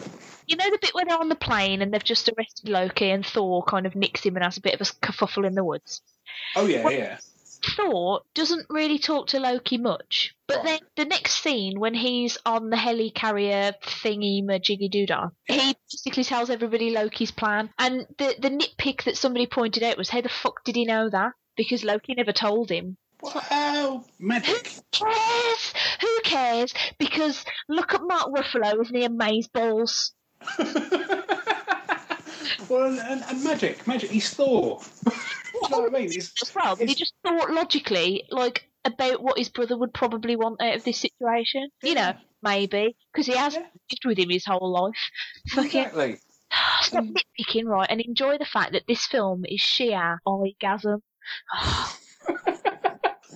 You know the bit where they're on the plane and they've just arrested Loki and Thor kind of nicks him and has a bit of a kerfuffle in the woods? Oh yeah, Well- yeah. Thor doesn't really talk to Loki much, but Right. then the next scene when he's on the helicarrier thingy majiggy doodah, he basically tells everybody Loki's plan. And the the nitpick that somebody pointed out was how the fuck did he know that? Because Loki never told him. Well, magic. Cares? Who cares? Because look at Mark Ruffalo, isn't he amazeballs? well, and, and magic, magic. He's Thor. you know what I mean? As well, but he just thought logically, like about what his brother would probably want out of this situation. You know, maybe because he has Yeah. lived with him his whole life. Fucking exactly. stop mm. nitpicking, right, and enjoy the fact that this film is sheer orgasm.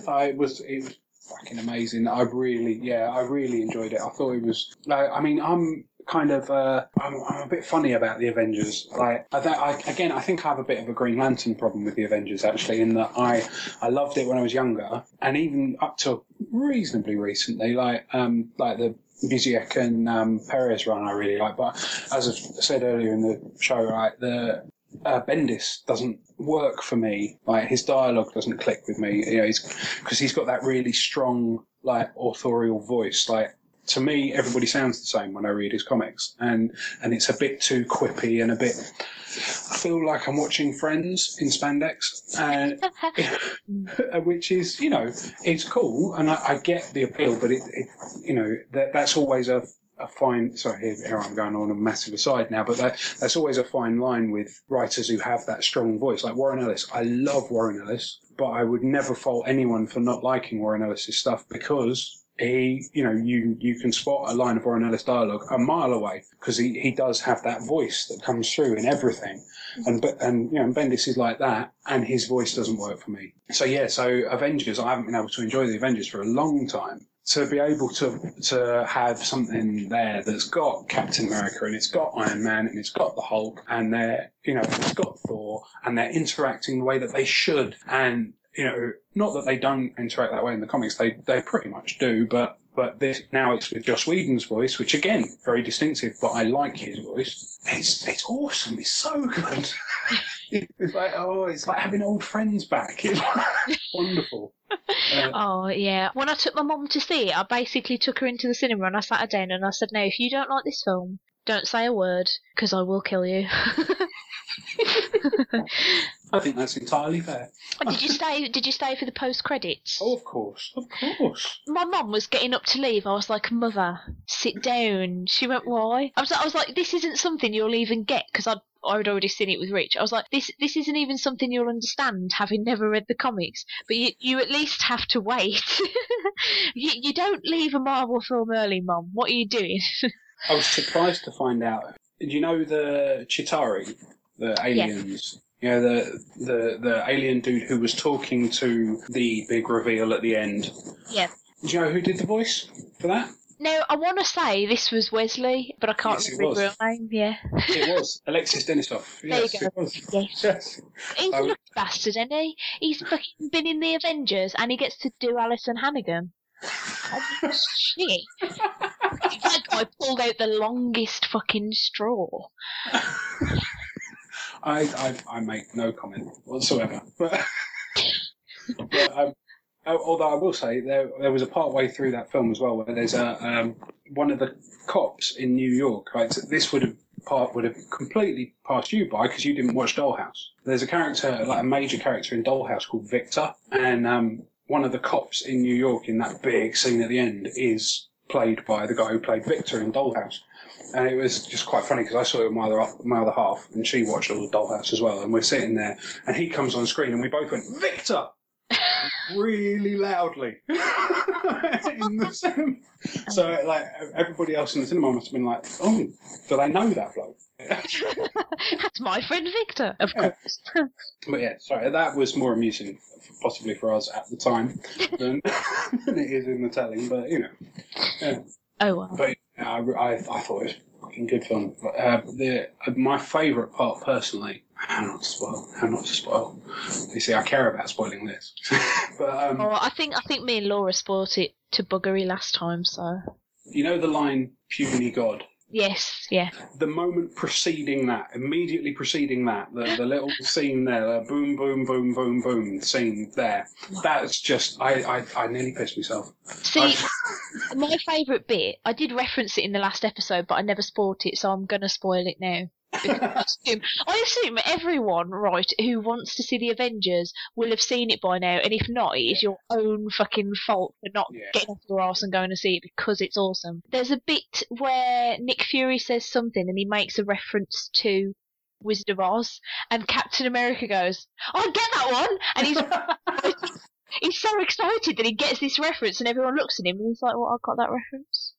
I was it was fucking amazing. I really, yeah, I really enjoyed it. I thought it was. Like, I mean, I'm kind of, uh, I'm, I'm a bit funny about the Avengers. Like, I, th- I, again, I think I have a bit of a Green Lantern problem with the Avengers actually, in that I, I loved it when I was younger, and even up to reasonably recently, like, um, like the. Busiek and um, Perez run I really like, but as I said earlier in the show, right, the uh, Bendis doesn't work for me. Like his dialogue doesn't click with me. You know, he's because he's got that really strong, like authorial voice. Like to me, everybody sounds the same when I read his comics, and and it's a bit too quippy and a bit. I feel like I'm watching Friends in spandex, and which is you know it's cool, and I, I get the appeal, but it, it you know that that's always a a fine. Sorry, here, I'm going on a massive aside now, but that, that's always a fine line with writers who have that strong voice, like Warren Ellis. I love Warren Ellis, but I would never fault anyone for not liking Warren Ellis's stuff because he, you know, you you can spot a line of Warren Ellis dialogue a mile away because he, he does have that voice that comes through in everything, and but and you know, and Bendis is like that, and his voice doesn't work for me. So yeah, so Avengers, I haven't been able to enjoy the Avengers for a long time to be able to to have something there that's got Captain America and it's got Iron Man and it's got the Hulk and they're you know it's got Thor and they're interacting the way that they should. And you know not that they don't interact that way in the comics they they pretty much do but but this now it's with Joss Whedon's voice which again very distinctive but I like his voice. It's it's awesome. It's so good. It's like oh it's like having old friends back. It's wonderful. Uh, Oh yeah. When I took my mum to see it, I basically took her into the cinema and I sat her down and I said, "No, if you don't like this film, don't say a word because I will kill you." I think that's entirely fair did you stay? Did you stay for the post credits? Oh, of course, of course. My mum was getting up to leave. I was like, "Mother, sit down." She went, "Why?" I was like, "I was like, this isn't something you'll even get because I'd I'd already seen it with Rich. I was like, this this isn't even something you'll understand, having never read the comics. But you you at least have to wait. you you don't leave a Marvel film early, Mum. What are you doing? I was surprised to find out. Do you know the Chitauri, the aliens? You know the the the alien dude who was talking to the big reveal at the end. Yeah. Do you know who did the voice for that? No, I want to say this was Wesley, but I can't Yes, remember his real name. Yeah, It was Alexis Denisof. There Yes, you go. it was. yes. Yes. He's a Um, lucky bastard, isn't he? He's fucking been in the Avengers and he gets to do Alyson Hannigan. Oh, shit. that guy pulled out the longest fucking straw. I, I I make no comment whatsoever. But, but um, although I will say there there was a part way through that film as well where there's a um, one of the cops in New York. Right, so this would have part would have completely passed you by because you didn't watch Dollhouse. There's a character like a major character in Dollhouse called Victor, and um, one of the cops in New York in that big scene at the end is played by the guy who played Victor in Dollhouse. And it was just quite funny because I saw it with my other, my other half, and she watched all the Dollhouse as well. And we're sitting there, and he comes on screen, and we both went, Victor! really loudly. in the cinema. So, like, everybody else in the cinema must have been like, oh, do they know that bloke? That's my friend Victor, of Yeah. course. But yeah, sorry, that was more amusing, possibly for us at the time, than, than it is in the telling, but you know. Yeah. oh well. But I, I, I thought it was a fucking good film. But, uh, the uh, my favourite part personally, how not to spoil? How not to spoil? You see, I care about spoiling this. but um, Oh, I think I think me and Laura spoiled it to buggery last time. So you know the line "puny god." Yes, yeah. The moment preceding that, immediately preceding that, the, the little scene there, the boom, boom, boom, boom, boom scene there. That's just, I, I, I nearly pissed myself. See, my favourite bit. I did reference it in the last episode, but I never spoiled it, so I'm gonna spoil it now. I assume, I assume everyone, right, who wants to see the Avengers will have seen it by now, and if not, it is your own fucking fault for not Yeah. getting off your arse and going to see it because it's awesome. There's a bit where Nick Fury says something and he makes a reference to Wizard of Oz, and Captain America goes, "I get that one," and he's he's so excited that he gets this reference, and everyone looks at him and he's like, "Well, I got that reference."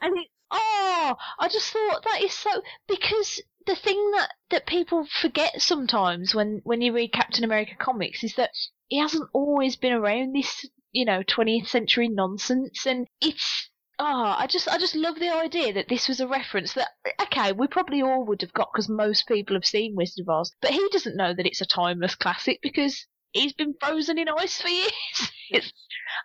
And it, oh, I just thought that is so because the thing that that people forget sometimes when when you read Captain America comics is that he hasn't always been around this, you know, 20th century nonsense, and it's. Oh, I just, I just love the idea that this was a reference that, okay, we probably all would have got because most people have seen Wizard of Oz, but he doesn't know that it's a timeless classic because he's been frozen in ice for years. It's,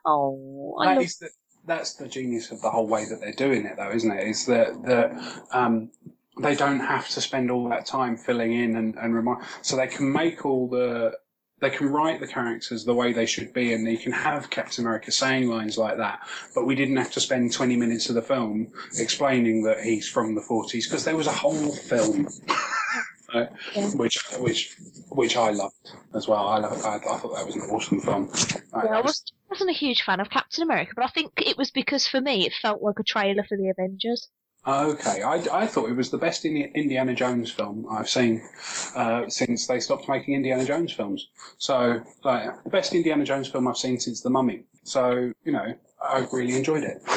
oh, I That love is the, that's the genius of the whole way that they're doing it, though, isn't it? Is that that um, they don't have to spend all that time filling in and, and remind, so they can make all the they can write the characters the way they should be, and you can have Captain America saying lines like that. But we didn't have to spend twenty minutes of the film explaining that he's from the forties because there was a whole film. uh, Yeah. Which, which, which I loved as well. I, loved, I, I thought that was an awesome film. I- Yeah, I was, wasn't a huge fan of Captain America, but I think it was because for me it felt like a trailer for the Avengers. Okay, I, I thought it was the best Indiana Jones film I've seen uh, since they stopped making Indiana Jones films. So, like, the best Indiana Jones film I've seen since The Mummy. So, you know, I really enjoyed it.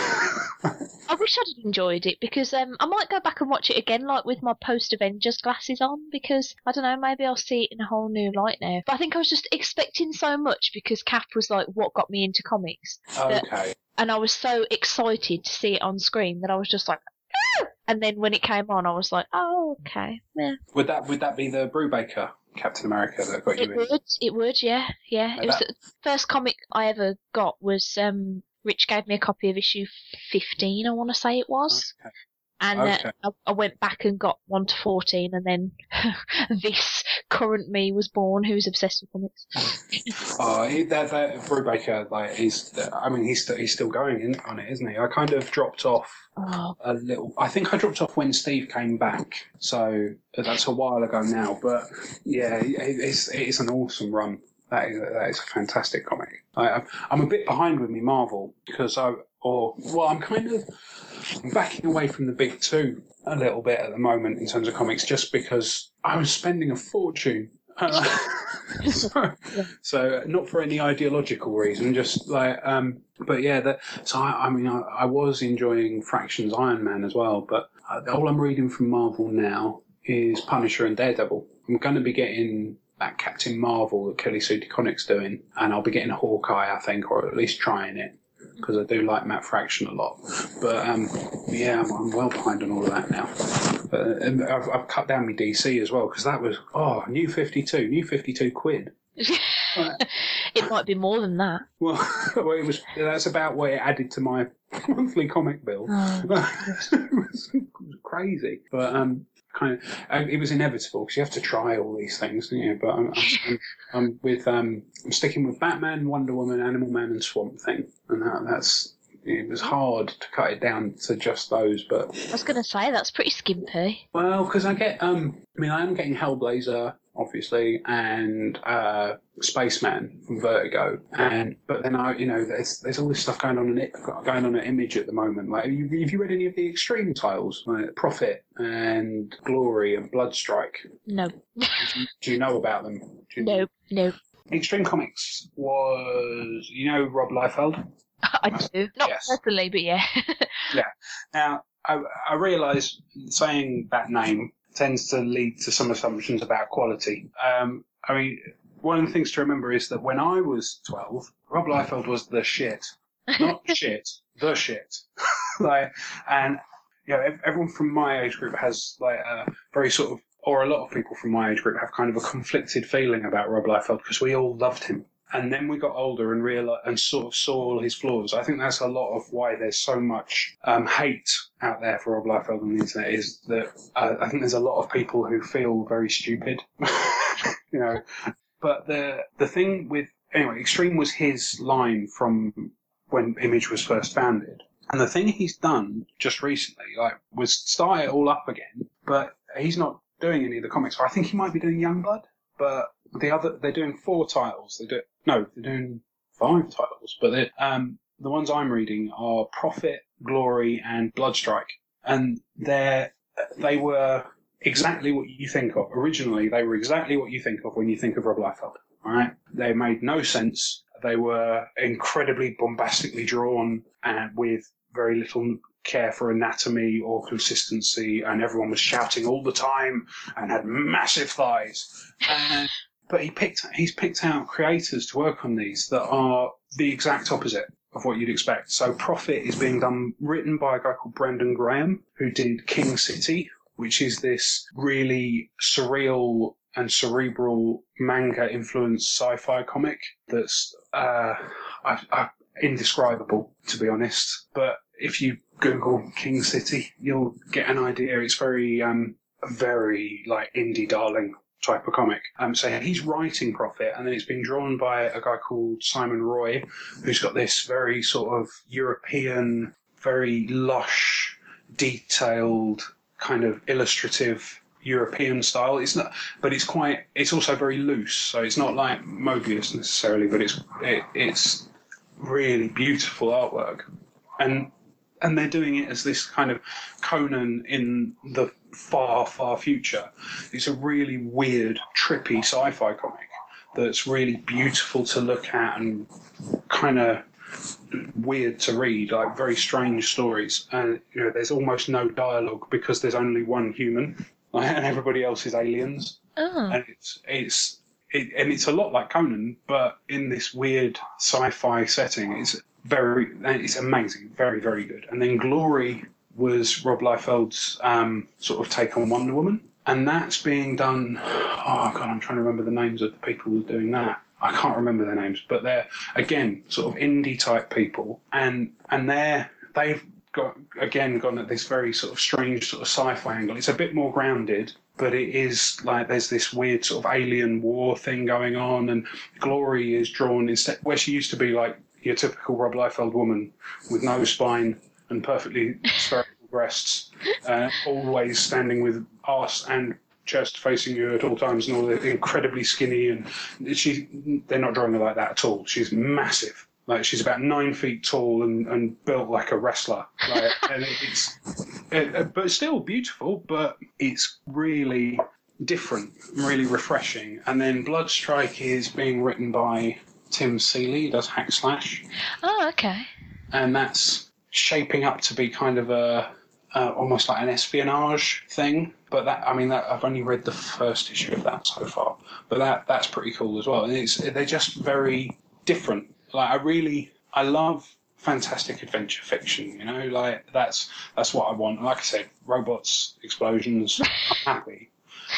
I wish I'd enjoyed it because um, I might go back and watch it again, like with my post Avengers glasses on, because I don't know, maybe I'll see it in a whole new light now. But I think I was just expecting so much because Cap was like what got me into comics, okay. and I was so excited to see it on screen that I was just like, And then when it came on, I was like, oh okay, yeah. Would that would that be the Brubaker Captain America that got you It would, it would, yeah, yeah. It was That- the first comic I ever got was um, Rich gave me a copy of issue fifteen, I want to say it was, Okay. and Okay. uh, I, I went back and got one to fourteen, and then this current me was born, who's obsessed with comics. Oh, he, that that Brubaker, like, he's. I mean, he's he's still going in on it, isn't he? I kind of dropped off Oh, a little. I think I dropped off when Steve came back, so that's a while ago now. But yeah, it- it's it's an awesome run. That is that is a fantastic comic. I, I'm- a bit behind with me Marvel because I or well, I'm kind of I'm backing away from the big two a little bit at the moment in terms of comics, just because I was spending a fortune. Uh, so, so not for any ideological reason, just like um, but yeah, the, so I, I mean, I, I was enjoying Fraction's Iron Man as well, but uh, all I'm reading from Marvel now is Punisher and Daredevil. I'm going to be getting that Captain Marvel that Kelly Sue DeConnick's doing, and I'll be getting Hawkeye, I think, or at least trying it because I do like Matt Fraction a lot. But um, yeah, I'm, I'm well behind on all of that now. Uh, and I've, I've cut down my DC as well because that was oh, new 52, new 52 quid. it might be more than that. Well, well, it was. That's about what it added to my monthly comic bill. Oh. it was crazy, but um, kind of, it was inevitable because you have to try all these things, don't you? But I'm, I'm, I'm with um, I'm sticking with Batman, Wonder Woman, Animal Man, and Swamp Thing, and that, that's. It was hard to cut it down to just those, but I was going to say that's pretty skimpy. well, because I get, um, I mean, I am getting Hellblazer, obviously, and uh, Spaceman from Vertigo, and but then I, you know, there's there's all this stuff going on in it, going on at Image at the moment. Like, have you, have you read any of the Extreme titles, like Prophet and Glory and Bloodstrike? No, Do you know about them? Do you, no, no. Extreme Comics was, you know, Rob Liefeld. I do not Yes. personally, but yeah. yeah. Now, I, I realise saying that name tends to lead to some assumptions about quality. Um, I mean, one of the things to remember is that when I was 12, Rob Liefeld was the shit. Not shit, the shit. like, and, you know, everyone from my age group has, like, a very sort of or a lot of people from my age group have kind of a conflicted feeling about Rob Liefeld because we all loved him. And then we got older and realized and sort of saw all his flaws. I think that's a lot of why there's so much um, hate out there for Rob Liefeld on the internet. Is that uh, I think there's a lot of people who feel very stupid, you know. But the the thing with anyway, Extreme was his line from when Image was first founded. And the thing he's done just recently, like, was start it all up again, but he's not doing any of the comics. I think he might be doing Youngblood, but the other they're doing four titles. They do no, they're doing five titles, but they um, the ones I'm reading are Prophet, Glory, and Bloodstrike, and they're they were exactly what you think of. Originally, they were exactly what you think of when you think of Rob Liefeld. Right? They made no sense. They were incredibly bombastically drawn and with very little care for anatomy or consistency, and everyone was shouting all the time and had massive thighs. And, but he picked he's picked out creators to work on these that are the exact opposite of what you'd expect. So Prophet is being done written by a guy called Brandon Graham, who did King City, which is this really surreal and cerebral manga influenced sci-fi comic that's uh, I, I, indescribable to be honest. But if you Google King City, you'll get an idea. It's very um, very like indie darling type of comic. Um, so he's writing Prophet, and then it's been drawn by a guy called Simon Roy, who's got this very sort of European, very lush, detailed kind of illustrative European style. It's not, but it's quite. It's also very loose. So it's not like Moebius necessarily, but it's it, it's really beautiful artwork, and and they're doing it as this kind of Conan in the far far future. It's a really weird, trippy sci-fi comic that's really beautiful to look at and kind of weird to read, like very strange stories. And you know, there's almost no dialogue because there's only one human, and everybody else is aliens. Oh. And it's it's it, and it's a lot like Conan, but in this weird sci-fi setting. It's very it's amazing, very very good. And then Glory was Rob Liefeld's um, sort of take on Wonder Woman, and that's being done. Oh god, I'm trying to remember the names of the people who are doing that. I can't remember their names, but they're again sort of indie type people, and and they're they've got again gone at this very sort of strange sort of sci-fi angle. It's a bit more grounded, but it is like there's this weird sort of alien war thing going on, and Glory is drawn instead where she used to be like your typical Rob Liefeld woman with no spine and perfectly spherical breasts, uh, always standing with arse and chest facing you at all times, and all the incredibly skinny. And she, they're not drawing her like that at all. She's massive. Like she's about nine feet tall and, and built like a wrestler. Like, and it's, it, but still beautiful. But it's really different, really refreshing. And then Bloodstrike is being written by Tim Seeley. He does Hack Slash, Oh, okay. and that's shaping up to be kind of a uh, almost like an espionage thing. But that, I mean, that I've only read the first issue of that so far. But that that's pretty cool as well. And it's they're just very different. Like I really, I love fantastic adventure fiction. You know, like that's that's what I want. Like I said, robots, explosions. I'm happy.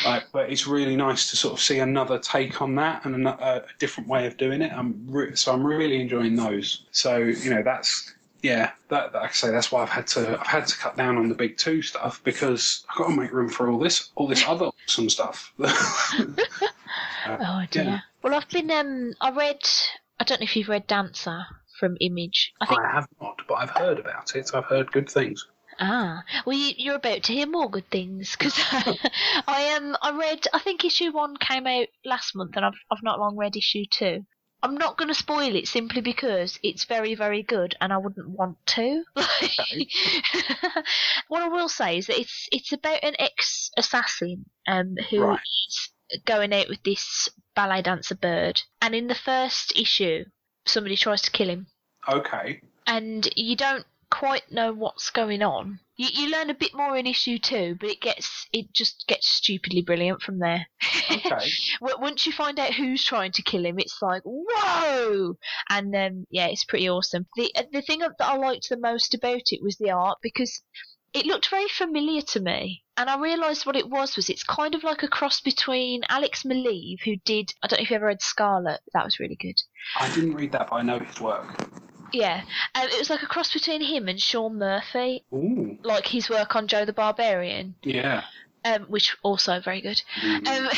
Like, but it's really nice to sort of see another take on that and a, a different way of doing it. I'm re- so I'm really enjoying those. So you know, that's yeah, that, that like I say that's why I've had to I've had to cut down on the big two stuff because I've got to make room for all this all this other awesome stuff. Oh dear. yeah. Well, I've been um, I read. I don't know if you've read Dancer from Image. I think I have not, but I've heard about it. I've heard good things. Ah, well, you, you're about to hear more good things because I um I read I think issue one came out last month and I've I've not long read issue two. I'm not going to spoil it simply because it's very very good and I wouldn't want to. what I will say is that it's it's about an ex assassin um who Right. is going out with this ballet dancer bird and in the first issue somebody tries to kill him Okay. and you don't quite know what's going on. You, you learn a bit more in issue two, but it gets it just gets stupidly brilliant from there. Okay. Once you find out who's trying to kill him, it's like whoa, and um, yeah, it's pretty awesome. The uh, the thing that I liked the most about it was the art because it looked very familiar to me. And I realised what it was was it's kind of like a cross between Alex Maleev, who did I don't know if you ever read Scarlet, that was really good. I didn't read that, but I know his work. Yeah, um, it was like a cross between him and Sean Murphy, Ooh, like his work on Joe the Barbarian, yeah. um, which also very good. Mm. Um,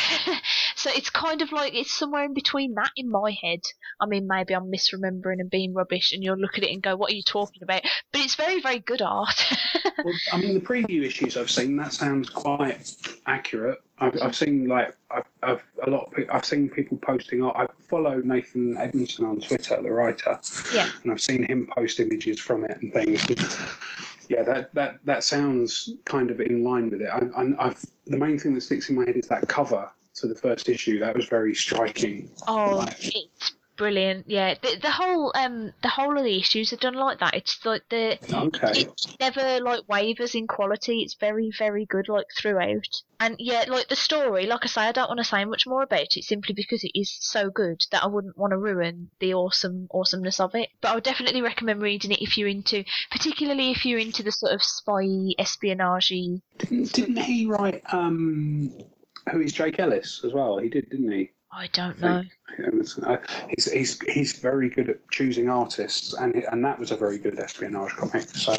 so it's kind of like it's somewhere in between that in my head. I mean, maybe I'm misremembering and being rubbish, and you'll look at it and go, "What are you talking about?" But it's very, very good art. Well, I mean, the preview issues I've seen that sounds quite accurate. I've, I've seen like I've, I've a lot. Of, I've seen people posting. I follow Nathan Edmondson on Twitter, the writer, yeah, and I've seen him post images from it and things. yeah, that, that that sounds kind of in line with it. I, I, I've, the main thing that sticks in my head is that cover to the first issue. That was very striking. Oh, Right. it's brilliant. Yeah, the, the whole um the whole of the issues are done like that. It's like the Okay. it never like wavers in quality. It's very very good like throughout. And yeah, like the story, like I say, I don't want to say much more about it simply because it is so good that I wouldn't want to ruin the awesome awesomeness of it. But I would definitely recommend reading it if you're into, particularly if you're into the sort of spy espionage. Didn't, didn't he write um, who is Jake Ellis as well? He did, didn't he? I don't know. It was- He's, he's, he's very good at choosing artists, and and that was a very good espionage comic. So,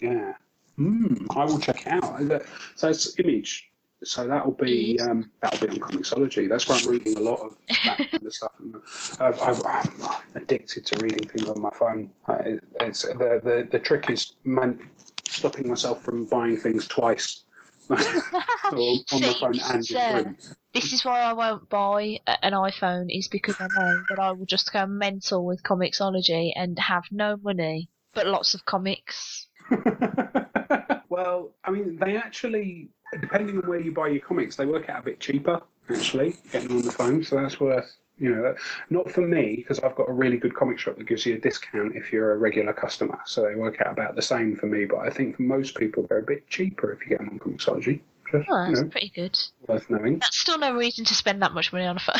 yeah, mm, I will check it out. So it's Image. So that'll be um, that'll be on Comixology. That's where I'm reading a lot of that kind of stuff. And, uh, I've, I'm addicted to reading things on my phone. Uh, it's the, the the trick is man, stopping myself from buying things twice. or on my See, phone and so- in. Uh, this is why I won't buy a- an iPhone is because I know that I will just go mental with comiXology and have no money but lots of comics. well, I mean, they actually, depending on where you buy your comics, they work out a bit cheaper, actually, getting on the phone. So that's worth, you know, not for me, because I've got a really good comic shop that gives you a discount if you're a regular customer. So they work out about the same for me. But I think for most people, they're a bit cheaper if you get them on Comixology. Just, Oh, you that's know, pretty good. worth knowing. That's still no reason to spend that much money on a phone.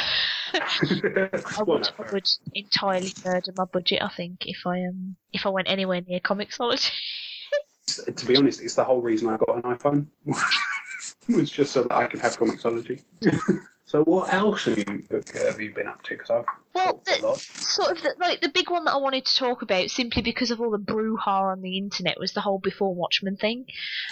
I would, I would entirely murder my budget. I think if I um if I went anywhere near Comixology. to be honest, it's the whole reason I got an iPhone. it was just so that I could have Comixology. so what else have you, have you been up to? Because I've Well, the- sort of the, like the big one that I wanted to talk about simply because of all the brouhaha on the internet was the whole Before Watchmen thing.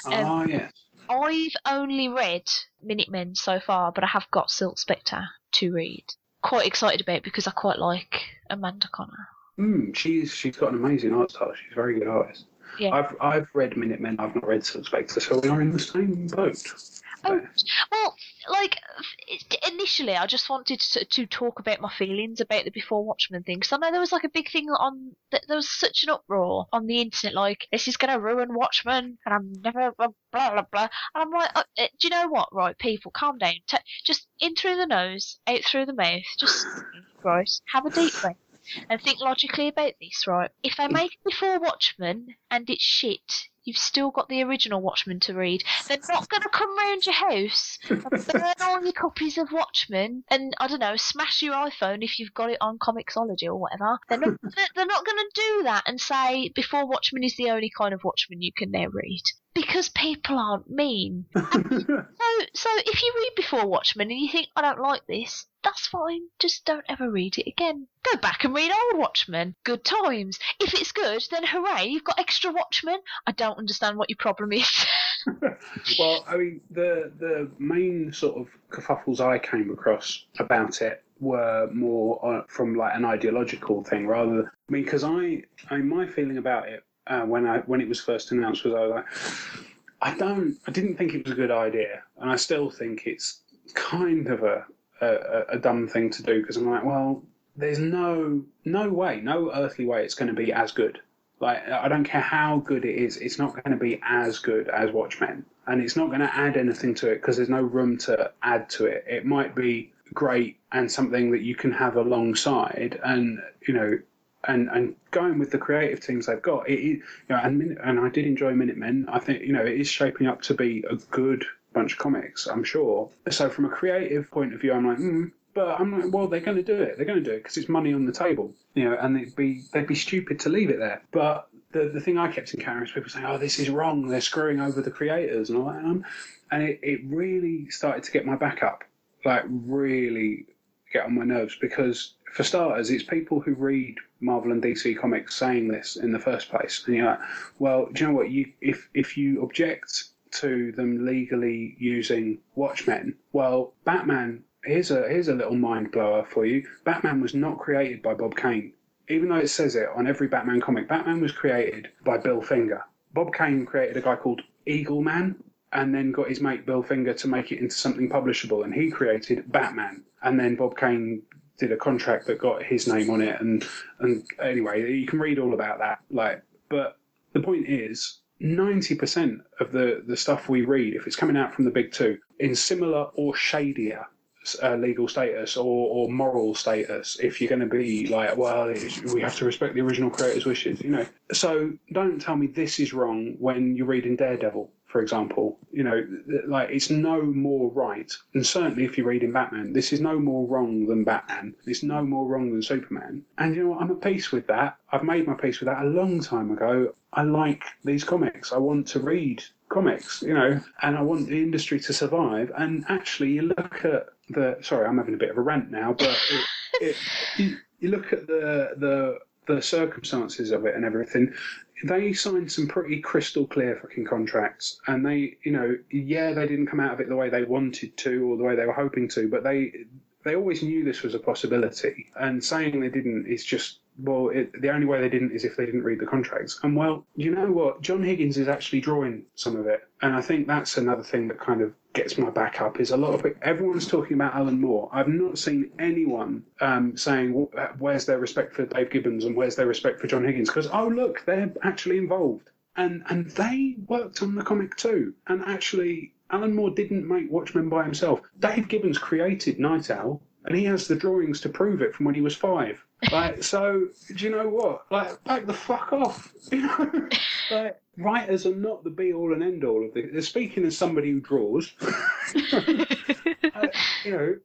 Ah, yes. I've only read Minutemen so far, but I have got Silk Spectre to read. Quite excited about it because I quite like Amanda Conner. Mm, she's she's got an amazing art style. She's a very good artist. Yeah. I've I've read Minutemen. I've not read Silk Spectre, so we are in the same boat. Oh, well, like initially, I just wanted to, to talk about my feelings about the Before Watchmen thing because I know there was like a big thing on. th- There was such an uproar on the internet, like this is going to ruin Watchmen, and I'm never blah blah blah. blah. And I'm like, uh, uh, do you know what? Right, people, calm down. T- just in through the nose, out through the mouth. Just right, have a deep breath. And think logically about this, right? If they make it before Watchmen and it's shit, you've still got the original Watchmen to read. They're not going to come round your house and burn all your copies of Watchmen and I don't know, smash your iPhone if you've got it on Comixology or whatever. They're not. they're- they're not going to do that and say before Watchmen is the only kind of Watchmen you can now read because people aren't mean. So, so if you read before Watchmen and you think I don't like this, that's fine. Just don't ever read it again. Go back and read old Watchmen. Good times. If it's good, then hooray! You've got extra Watchmen. I don't understand what your problem is. well, I mean, the the main sort of kerfuffles I came across about it were more uh, from like an ideological thing rather. Than, I mean, because I, I mean, my feeling about it uh, when I when it was first announced was I was like, I don't, I didn't think it was a good idea, and I still think it's kind of a a, a dumb thing to do because I'm like, well, there's no no way, no earthly way it's going to be as good. Like I don't care how good it is, it's not going to be as good as Watchmen, and it's not going to add anything to it because there's no room to add to it. It might be great and something that you can have alongside, and you know, and and going with the creative teams they've got, it, you know, and and I did enjoy Minutemen. I think you know it is shaping up to be a good bunch of comics. I'm sure. So from a creative point of view, I'm like, mm, but I'm like, well, they're going to do it. They're going to do it because it's money on the table, you know, and they'd be they'd be stupid to leave it there. But the, the thing I kept encountering is people saying, "Oh, this is wrong. They're screwing over the creators," and all that. I'm- and it, it really started to get my back up, like really get on my nerves because, for starters, it's people who read Marvel and DC comics saying this in the first place, and you're like, "Well, do you know what? You if if you object to them legally using Watchmen, well, Batman." Here's a here's a little mind blower for you. Batman was not created by Bob Kane even though it says it on every Batman comic, Batman was created by Bill Finger. Bob Kane created a guy called Eagle Man and then got his mate Bill Finger to make it into something publishable, and he created Batman. And then Bob Kane did a contract that got his name on it, and and anyway, you can read all about that. Like, but the point is. 90% of the, the stuff we read, if it's coming out from the big two, in similar or shadier uh, legal status or, or moral status if you're going to be like, well, we have to respect the original creator's wishes, you know. So don't tell me this is wrong when you're reading Daredevil, for example. You know, like it's no more right, and certainly if you're reading Batman, this is no more wrong than Batman. It's no more wrong than Superman. And you know what? I'm at peace with that. I've made my peace with that a long time ago. I like these comics. I want to read comics, you know, and I want the industry to survive. And actually, you look at the sorry, I'm having a bit of a rant now, but it, it, you, you look at the the the circumstances of it and everything. They signed some pretty crystal clear fucking contracts, and they, you know, yeah, they didn't come out of it the way they wanted to or the way they were hoping to, but they they always knew this was a possibility. And saying they didn't is just well, it, the only way they didn't is if they didn't read the contracts. And well, you know what? John Higgins is actually drawing some of it, and I think that's another thing that kind of gets my back up. Is a lot of it, everyone's talking about Alan Moore. I've not seen anyone um, saying where's their respect for Dave Gibbons and where's their respect for John Higgins because oh look, they're actually involved, and and they worked on the comic too, and actually. Alan Moore didn't make Watchmen by himself. Dave Gibbons created Nite Owl, and he has the drawings to prove it from when he was five. Like, so do you know what? Like, back the fuck off. You know, like writers are not the be all and end all of this. They're speaking as somebody who draws, I, uh, you know,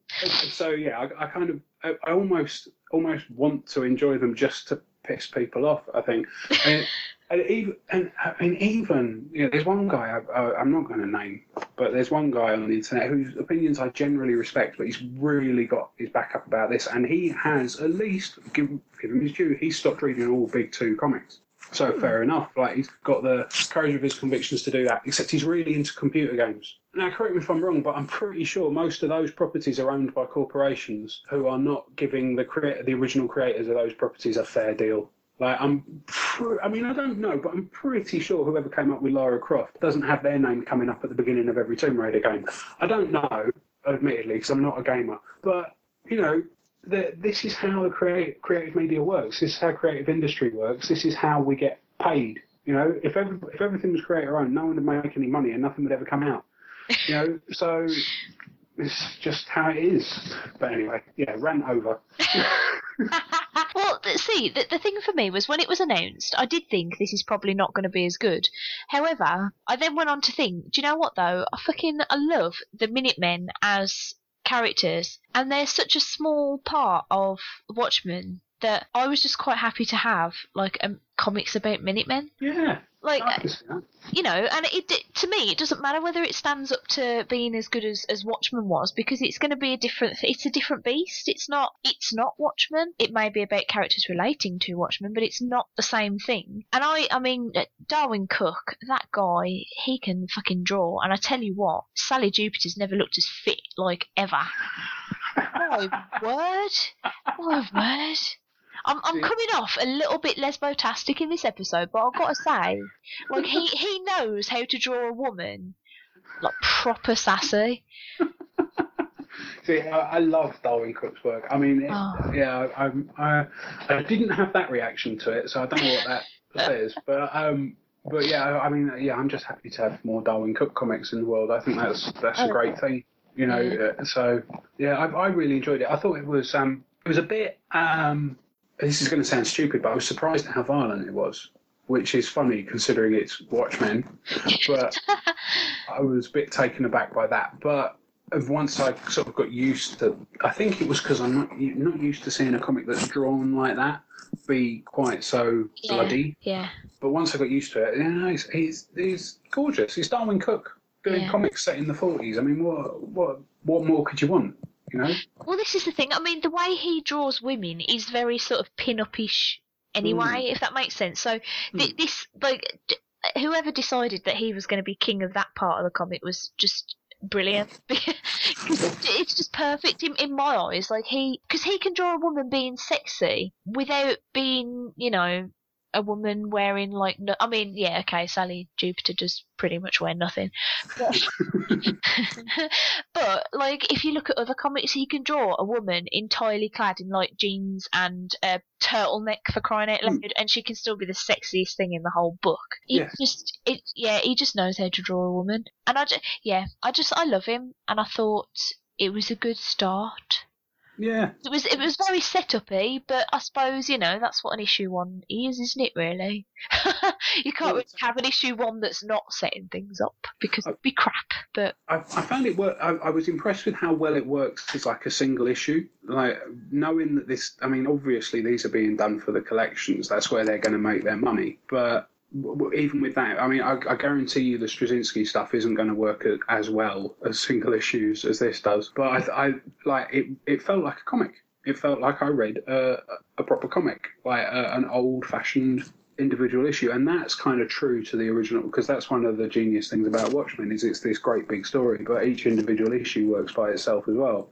so yeah, I, I kind of, I, I almost, almost want to enjoy them just to piss people off. I think, and, and even, and I mean, even, you know, there's one guy I, I'm not going to name, but there's one guy on the internet whose opinions I generally respect, but he's really got his back up about this, and he has at least give, give him his due. He stopped reading all big two comics. So hmm. fair enough. Like he's got the courage of his convictions to do that. Except he's really into computer games. Now, correct me if I'm wrong, but I'm pretty sure most of those properties are owned by corporations who are not giving the creator, the original creators of those properties, a fair deal. Like I'm, pr- I mean, I don't know, but I'm pretty sure whoever came up with Lara Croft doesn't have their name coming up at the beginning of every Tomb Raider game. I don't know, admittedly, because I'm not a gamer, but you know, the, this is how the create, creative media works. This is how creative industry works. This is how we get paid. You know, if every, if everything was creator owned, no one would make any money and nothing would ever come out. You know, so it's just how it is. But anyway, yeah, rant over. well, see, the, the thing for me was when it was announced, I did think this is probably not going to be as good. However, I then went on to think, do you know what though? I fucking I love the Minutemen as characters, and they're such a small part of Watchmen that I was just quite happy to have like um, comics about Minutemen. Yeah, Like I can see that. you know, and it, it to me it doesn't matter whether it stands up to being as good as, as Watchmen was because it's going to be a different. It's a different beast. It's not. It's not Watchmen. It may be about characters relating to Watchmen, but it's not the same thing. And I, I mean, uh, Darwyn Cooke, that guy, he can fucking draw. And I tell you what, Sally Jupiter's never looked as fit like ever. My word, my word. I'm, I'm coming off a little bit lesbotastic in this episode, but I've got to say, like he he knows how to draw a woman, like proper sassy. See, I, I love Darwyn Cooke's work. I mean, it, Oh. yeah, I, I, I, didn't have that reaction to it, so I don't know what that says. But um, but yeah, I mean, yeah, I'm just happy to have more Darwyn Cooke comics in the world. I think that's that's a Oh. great thing, you know. uh, So yeah, I, I really enjoyed it. I thought it was um, it was a bit um, this is going to sound stupid, but I was surprised at how violent it was. Which is funny considering it's Watchmen, but I was a bit taken aback by that. But once I sort of got used to, I think it was because I'm not not used to seeing a comic that's drawn like that be quite so Yeah. bloody. Yeah. But once I got used to it, you know, he's he's, he's gorgeous. He's Darwyn Cooke doing Yeah. comics set in the forties. I mean, what what what more could you want? You know? Well, this is the thing. I mean, the way he draws women is very sort of pin-up-ish anyway, hmm. if that makes sense. So hmm. th- this, like, d- whoever decided that he was going to be king of that part of the comic was just brilliant. It's just perfect in, in my eyes. Like he, because he can draw a woman being sexy without being, you know. A woman wearing like no, I mean yeah okay Sally Jupiter does pretty much wear nothing, but, but like if you look at other comics, he can draw a woman entirely clad in like jeans and a turtleneck for crying out hmm. loud, and she can still be the sexiest thing in the whole book. He Yes. just it yeah he just knows how to draw a woman, and I just yeah I just I love him, and I thought it was a good start. Yeah. It was it was very set-uppy, but I suppose you know that's what an issue one is, isn't it? Really, you can't Well, really have an issue one that's not setting things up because Uh, it'd be crap. But I, I found it work. I, I was impressed with how well it works as like a single issue. Like knowing that this, I mean, obviously these are being done for the collections. That's where they're going to make their money. But even with that, I mean, I, I guarantee you the Straczynski stuff isn't going to work as well as single issues as this does. But I, I like it. It felt like a comic. It felt like I read a, a proper comic, like a, an old-fashioned individual issue, and that's kind of true to the original because that's one of the genius things about Watchmen is it's this great big story, but each individual issue works by itself as well.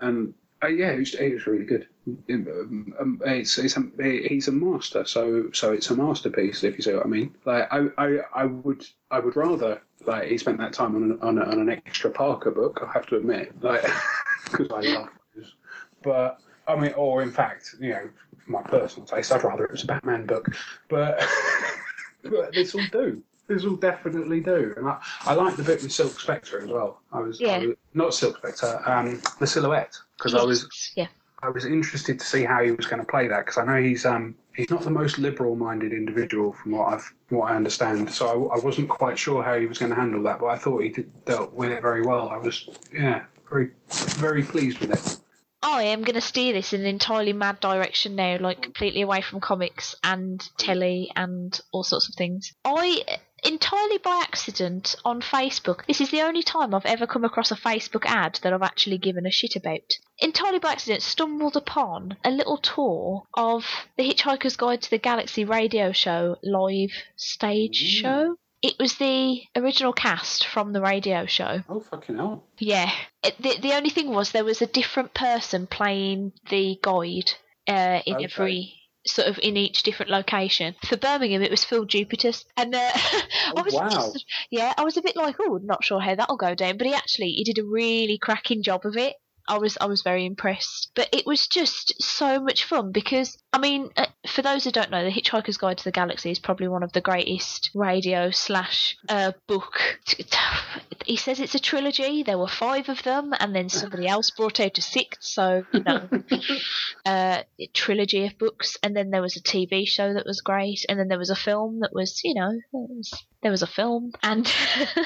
And uh, yeah, it was, really good. Um, um, it's, it's a, he's a master, so so it's a masterpiece if you see what I mean. Like I, I, I would I would rather like he spent that time on an, on, a, on an extra Parker book. I have to admit, like because I love those. But I mean, or in fact, you know, my personal taste, I'd rather it was a Batman book. But, but this will do. This will definitely do. And I, I like the bit with Silk Spectre as well. I was, I Yeah. was not Silk Spectre, um, the Silhouette, because I was yeah I was interested to see how he was going to play that because I know he's um he's not the most liberal-minded individual from what I've what I understand. So I, I wasn't quite sure how he was going to handle that, but I thought he did, dealt with it very well. I was yeah very very pleased with it. I am going to steer this in an entirely mad direction now, like completely away from comics and telly and all sorts of things. I entirely by accident on Facebook. This is the only time I've ever come across a Facebook ad that I've actually given a shit about. Entirely by accident, stumbled upon a little tour of the Hitchhiker's Guide to the Galaxy radio show live stage Ooh. show. It was the original cast from the radio show. Oh fucking hell! Yeah. It, the the only thing was there was a different person playing the guide uh, in Okay. every sort of in each different location. For Birmingham, it was Phil Jupitus, and uh, I was wow. just, yeah, I was a bit like, oh, not sure how that'll go down, but he actually he did a really cracking job of it. I was I was very impressed, but it was just so much fun because I mean, uh, for those who don't know, The Hitchhiker's Guide to the Galaxy is probably one of the greatest radio slash uh, book. He says it's a trilogy. There were five of them, and then somebody else brought out a sixth. So you know, uh, a trilogy of books, and then there was a TV show that was great, and then there was a film that was, you know, was, there was a film, and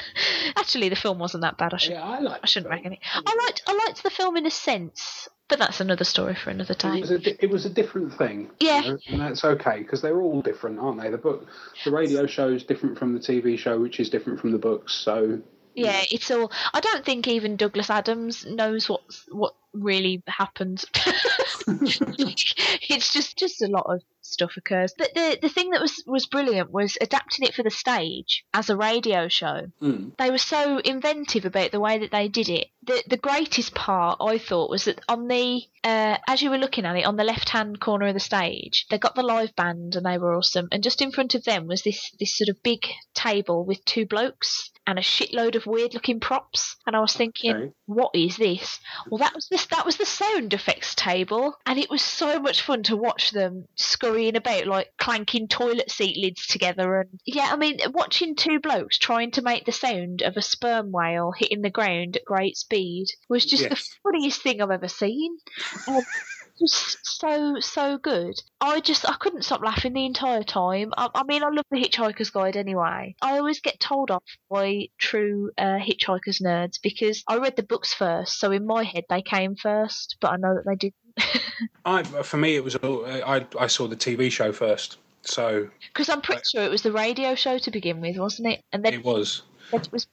actually the film wasn't that bad. I should Yeah, I like. I shouldn't reckon it. I liked I liked the film in a sense, but that's another story for another It time. was a it was a different thing. you Yeah. know, and that's okay because they're all different, aren't they? The book, the radio show is different from the TV show, which is different from the books. So Yeah, it's all. I don't think even Douglas Adams knows what what really happened. it's just just a lot of stuff occurs. But the the thing that was was brilliant was adapting it for the stage as a radio show. mm, They were so inventive about the way that they did it. The the greatest part I thought was that on the uh, as you were looking at it on the left hand corner of the stage, they got the live band and they were awesome. And just in front of them was this this sort of big table with two blokes and a shitload of weird looking props. And I was thinking, Okay. what is this? Well, that was this that was the sound effects table, and it was so much fun to watch them scurrying about like clanking toilet seat lids together. And yeah, I mean, watching two blokes trying to make the sound of a sperm whale hitting the ground at great speed was just the funniest thing I've ever seen. Um, just so so good. I just I couldn't stop laughing the entire time. I, I mean, I love the Hitchhiker's Guide anyway. I always get told off by true uh, Hitchhiker's nerds because I read the books first, so in my head they came first, but I know that they didn't. I, for me, it was all- I I saw the TV show first, so Because I'm pretty sure it was the radio show to begin with, wasn't it? And then it was. it was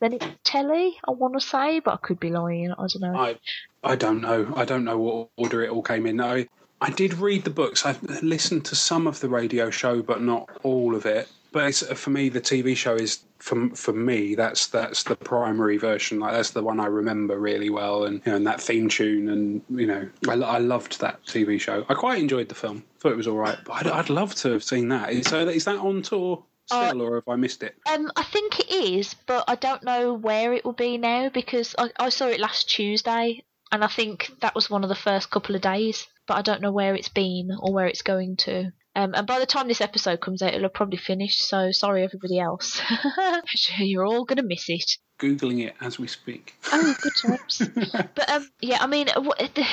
then it was telly. I want to say, but I could be lying. I don't know. I I don't know. I don't know what order it all came in. I I did read the books. I've listened to some of the radio show, but not all of it. But it's, for me, the TV show is for for me. That's that's the primary version. Like that's the one I remember really well, and you know, and that theme tune, and you know, I, I loved that TV show. I quite enjoyed the film. Thought it was all right, but I'd, I'd love to have seen that. so is that on tour still, or have I missed it? Um, I think it is, but I don't know where it will be now because I, I saw it last Tuesday, and I think that was one of the first couple of days. But I don't know where it's been or where it's going to. Um, and by the time this episode comes out, it'll have probably finished. So sorry, everybody else. You're all gonna miss it. Googling it as we speak. Oh, good times. but um, yeah, I mean, what, the,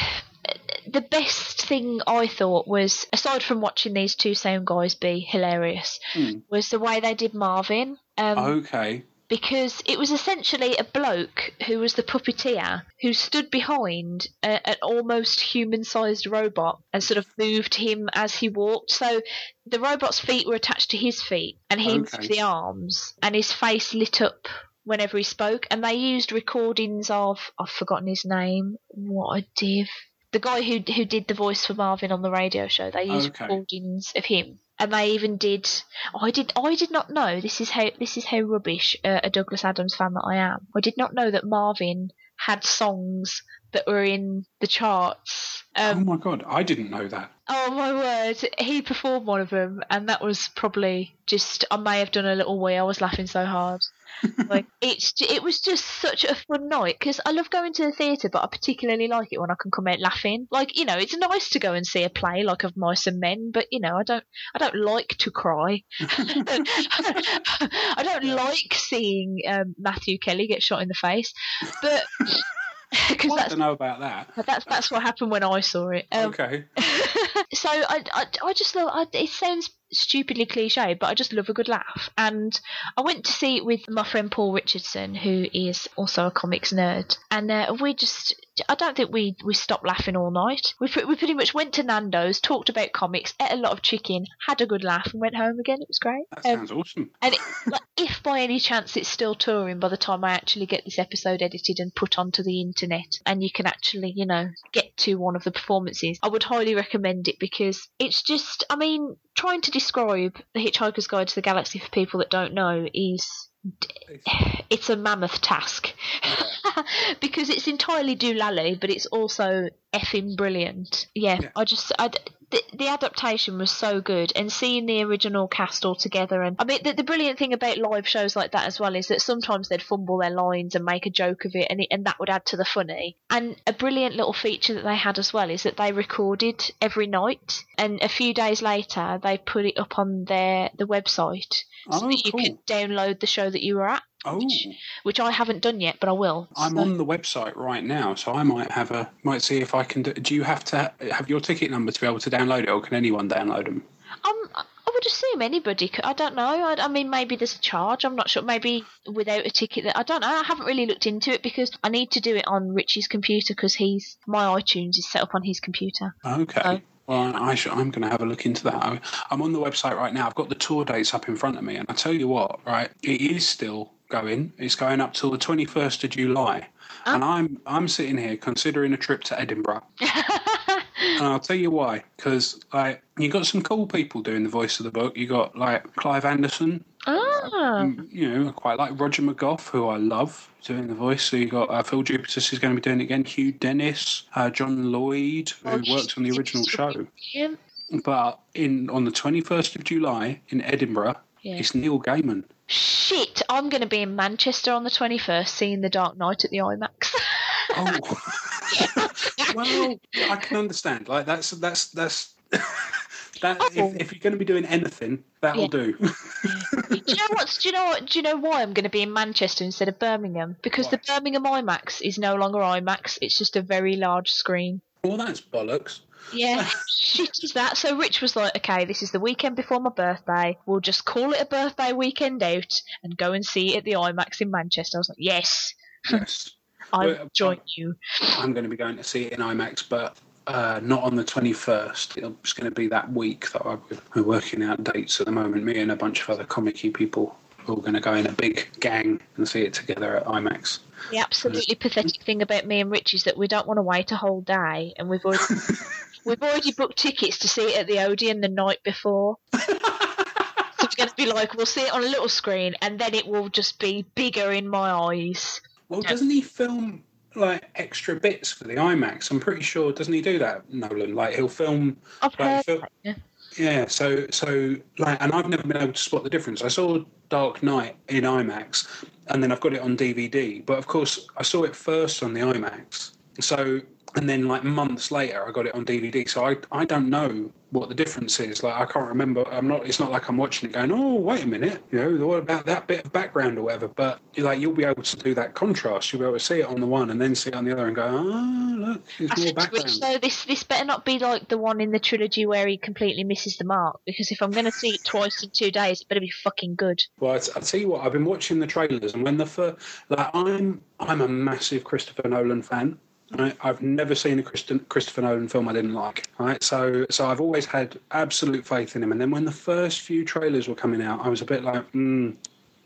the best thing I thought was, aside from watching these two sound guys be hilarious, Hmm. was the way they did Marvin. Um, Okay. because it was essentially a bloke who was the puppeteer who stood behind a, an almost human-sized robot and sort of moved him as he walked. So the robot's feet were attached to his feet, and he Okay. moved the arms, and his face lit up whenever he spoke. And they used recordings of I've forgotten his name. What a div! The guy who who did the voice for Marvin on the radio show. They used Okay. recordings of him. And they even did. I did. I did not know. This is how. This is how rubbish uh, a Douglas Adams fan that I am. I did not know that Marvin had songs that were in the charts. oh Um, my god, I didn't know that. oh my word! He performed one of them, and that was probably just. I may have done a little wee. I was laughing so hard. Like it's. It was just such a fun night because I love going to the theatre, but I particularly like it when I can come out laughing. Like you know, it's nice to go and see a play like of Mice and Men, but you know, I don't. I don't like to cry. I don't like seeing um, Matthew Kelly get shot in the face, but because I that's don't know about that. that's that's what happened when I saw it. Um, okay. so I, I, I just love. I, it sounds stupidly cliche, but I just love a good laugh. And I went to see it with my friend Paul Richardson, who is also a comics nerd, and uh, we just. I don't think we we stopped laughing all night. We we pretty much went to Nando's, talked about comics, ate a lot of chicken, had a good laugh, and went home again. It was great. That Um, sounds awesome. and it, like, if by any chance it's still touring by the time I actually get this episode edited and put onto the internet, and you can actually, you know, get to one of the performances, I would highly recommend it because it's just, I mean, trying to describe The Hitchhiker's Guide to the Galaxy for people that don't know is. It's a mammoth task because it's entirely doolally, but it's also effing brilliant. Yeah, Yeah. I just I, the, the adaptation was so good, and seeing the original cast all together, and I mean the, the brilliant thing about live shows like that as well is that sometimes they'd fumble their lines and make a joke of it, and it, and that would add to the funny. And a brilliant little feature that they had as well is that they recorded every night, and a few days later they put it up on their the website so Oh, that you cool. could download the show that you were at, Oh, which I haven't done yet, but I will. I'm So- on the website right now, so I might have a might see if I can. Do, do you have to have your ticket number to be able to download it, or can anyone download them? Um, I would assume anybody could. I don't know. I, I mean, maybe there's a charge. I'm not sure. Maybe without a ticket. That I don't know. I haven't really looked into it because I need to do it on Richie's computer because he's my iTunes is set up on his computer. Okay. Oh. Well, I I'm going to have a look into that. I'm on the website right now. I've got the tour dates up in front of me, and I tell you what, right, it is still going. It's going up till the 21st of July, Oh. and I'm I'm sitting here considering a trip to Edinburgh. And I'll tell you why, because like you got some cool people doing the voice of the book. You got like Clive Anderson, ah, you know, I quite like Roger McGough, who I love doing the voice. So you got uh, Phil Jupitus is going to be doing it again. Hugh Dennis, uh, John Lloyd, who Oh, worked on the original show. be But in on the twenty first of July in Edinburgh, Yeah. it's Neil Gaiman. shit! I'm going to be in Manchester on the 21st, seeing The Dark Knight at the IMAX. Oh, well, I can understand. Like that's that's that's. That, Oh. if, if you're going to be doing anything, that'll Yeah. do. do you know what? Do you know what? Do you know why I'm going to be in Manchester instead of Birmingham? Because Why? the Birmingham IMAX is no longer IMAX. It's just a very large screen. Well, that's bollocks. Yeah, shit is that. So Rich was like, okay, this is the weekend before my birthday. We'll just call it a birthday weekend out and go and see it at the IMAX in Manchester. I was like, yes, Yes. I will join you. I'm going to be going to see it in IMAX, but uh, not on the 21st. It's going to be that week that I- we're working out dates at the moment. Me and a bunch of other comic people are all going to go in a big gang and see it together at IMAX. The absolutely pathetic thing about me and Rich is that we don't want to wait a whole day, and we've already we've already booked tickets to see it at the Odeon the night before. so it's going to be like we'll see it on a little screen, and then it will just be bigger in my eyes. Well, Yeah. doesn't he film like extra bits for the IMAX? I'm pretty sure. Doesn't he do that, Nolan? Like he'll film. I've Right, heard. That, yeah. Yeah. So so like, and I've never been able to spot the difference. I saw Dark Knight in IMAX, and then I've got it on DVD. But of course, I saw it first on the IMAX. So and then like months later, I got it on DVD. So I I don't know what the difference is. Like I can't remember. I'm not. It's not like I'm watching it going, oh wait a minute, you know, what about that bit of background or whatever. But like you'll be able to do that contrast. You'll be able to see it on the one and then see it on the other and go, oh look, there's more said to Rich, background. so this this better not be like the one in the trilogy where he completely misses the mark. Because if I'm going to see it twice in two days, it better be fucking good. Well, I t- I tell you what, I've been watching the trailers, and when the first, like, I'm I'm a massive Christopher Nolan fan. Right? I've never seen a Christ- Christopher Nolan film I didn't like. Right, so so I've always had absolute faith in him. And then when the first few trailers were coming out, I was a bit like, hmm,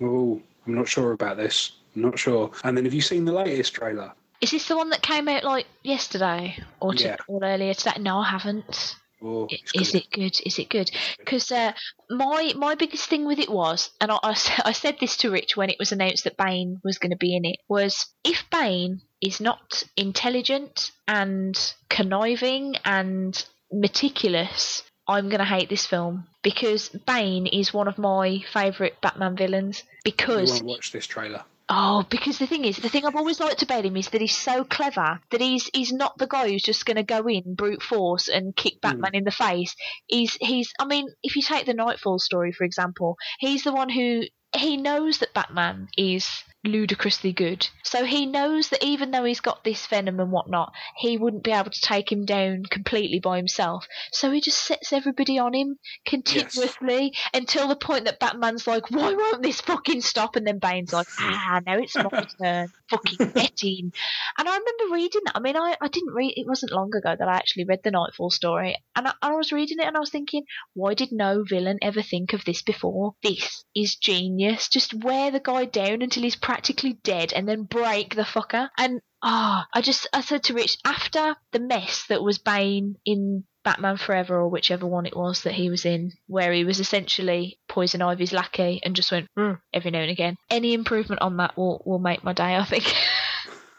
oh, I'm not sure about this. I'm not sure. And then have you seen the latest trailer? Is this the one that came out like yesterday or, to, Yeah. or earlier today? No, I haven't. Oh, Is it good? Is it good? Because uh, my my biggest thing with it was, and I I said this to Rich when it was announced that Bane was going to be in it, was if Bane is not intelligent and conniving and meticulous, I'm going to hate this film because Bane is one of my favourite Batman villains. You Because won't watch this trailer. Oh, because the thing is, the thing I've always liked about him is that he's so clever that he's he's not the guy who's just going to go in brute force and kick hmm. Batman in the face. He's he's. I mean, if you take the Knightfall story for example, he's the one who he knows that Batman is ludicrously good. So he knows that even though he's got this venom and whatnot, he wouldn't be able to take him down completely by himself. So he just sets everybody on him continuously until the point that Batman's like, why won't this fucking stop? And then Bane's like, ah, now it's my turn. Fucking get in. And I remember reading that. I mean, I, I didn't read, it wasn't long ago that I actually read the Knightfall story. And I, I was reading it and I was thinking, why did no villain ever think of this before? This is genius. Just wear the guy down until he's practically dead and then break the fucker. And ah, I just I said to Rich after the mess that was Bane in Batman Forever or whichever one it was that he was in, where he was essentially Poison Ivy's lackey and just went "Mm," every now and again. Any improvement on that will will make my day. I think.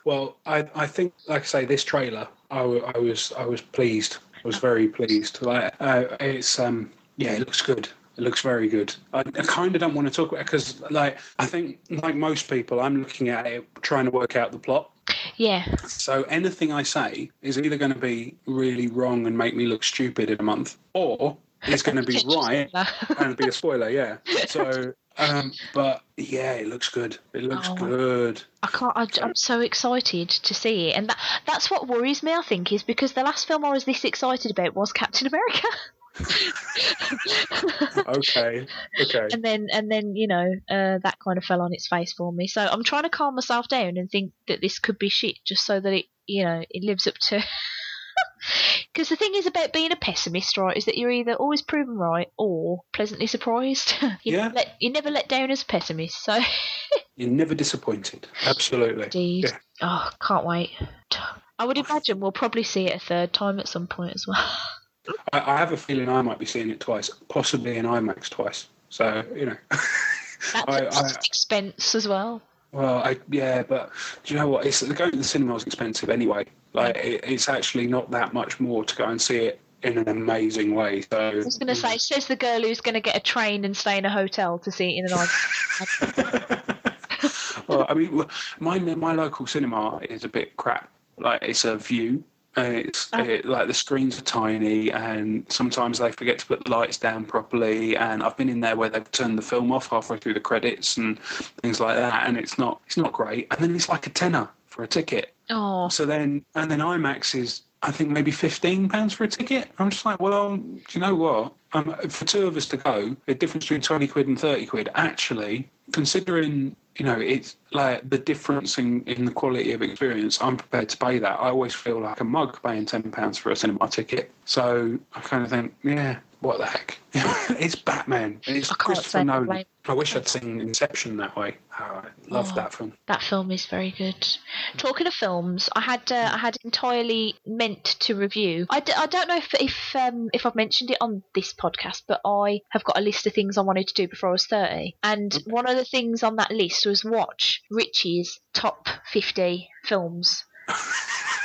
Well, I, I think, like I say, this trailer, I, I was I was pleased. I was very pleased. Like uh, it's um yeah, it looks good. It looks very good. I, I kind of don't want to talk about because like I think like most people, I'm looking at it trying to work out the plot. yeah, So anything I say is either going to be really wrong and make me look stupid in a month, or it's going to be right and be a spoiler. Yeah. So. Um, but yeah, it looks good. It looks Oh. good. I can't. I, I'm so excited to see it, and that that's what worries me. I think is because the last film I was this excited about was Captain America. Okay. Okay. and then and then you know uh, that kind of fell on its face for me. So I'm trying to calm myself down and think that this could be shit, just so that it you know it lives up to. Because the thing is about being a pessimist, right, is that you're either always proven right or pleasantly surprised. you, Yeah. never let, you never let down as a pessimist. So, You're never disappointed. Absolutely. indeed. Yeah. Oh, can't wait. I would imagine we'll probably see it a third time at some point as well. I, I have a feeling I might be seeing it twice, possibly in IMAX twice. So you know, That's I- I- expense as well. well, I yeah, but do you know what? It's going to the cinema is expensive anyway. Like it, it's actually not that much more to go and see it in an amazing way. So I was going to say, says the girl who's going to get a train and stay in a hotel to see it in an IMAX. well, I mean, my my local cinema is a bit crap. Like it's a Vue. And it's Oh. it, like the screens are tiny, and sometimes they forget to put the lights down properly. And I've been in there where they've turned the film off halfway through the credits and things like that, and it's not it's not great. And then it's like a tenner for a ticket. Oh, So then and then IMAX is I think maybe fifteen pounds for a ticket. I'm just like, well, do you know what? Um, for two of us to go, the difference between twenty quid and thirty quid. Actually, considering you know it's like the difference in, in the quality of experience, I'm prepared to pay that. I always feel like a mug paying ten pounds for a cinema ticket. So I kind of think, yeah, what the heck? it's Batman. It's Christopher Nolan. I wish I'd seen Inception that way. Oh, I love Oh. that film. That film is very good. Talking of films, I had uh, I had entirely meant to review. I, d- I don't know if if um, if I've mentioned it on this podcast, but I have got a list of things I wanted to do before I was thirty, and one of the things on that list was watch Richie's top fifty films.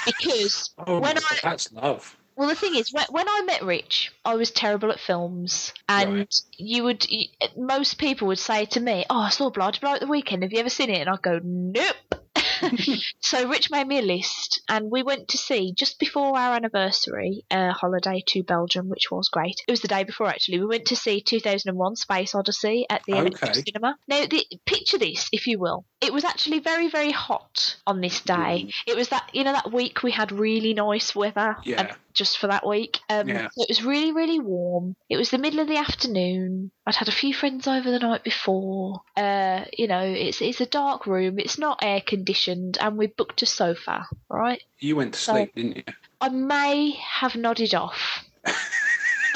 Because Oh, when I- that's love. Well, the thing is, when, when I met Rich, I was terrible at films, and Right. you would y- most people would say to me, "Oh, I saw Blood Blow at the weekend. Have you ever seen it?" And I'd go, "Nope." so Rich made me a list, and we went to see just before our anniversary a holiday to Belgium, which was great. It was the day before actually. We went to see 2001: Space Odyssey at the Electric Okay. Cinema. Now, the, picture this, if you will. It was actually very, very hot on this day. It was that you know that week we had really nice weather, Yeah. just for that week. Um, Yeah. so it was really, really warm. It was the middle of the afternoon. I'd had a few friends over the night before. Uh, you know, it's it's a dark room. It's not air conditioned, and we booked a sofa. Right. You went to So- sleep, didn't you? I may have nodded off.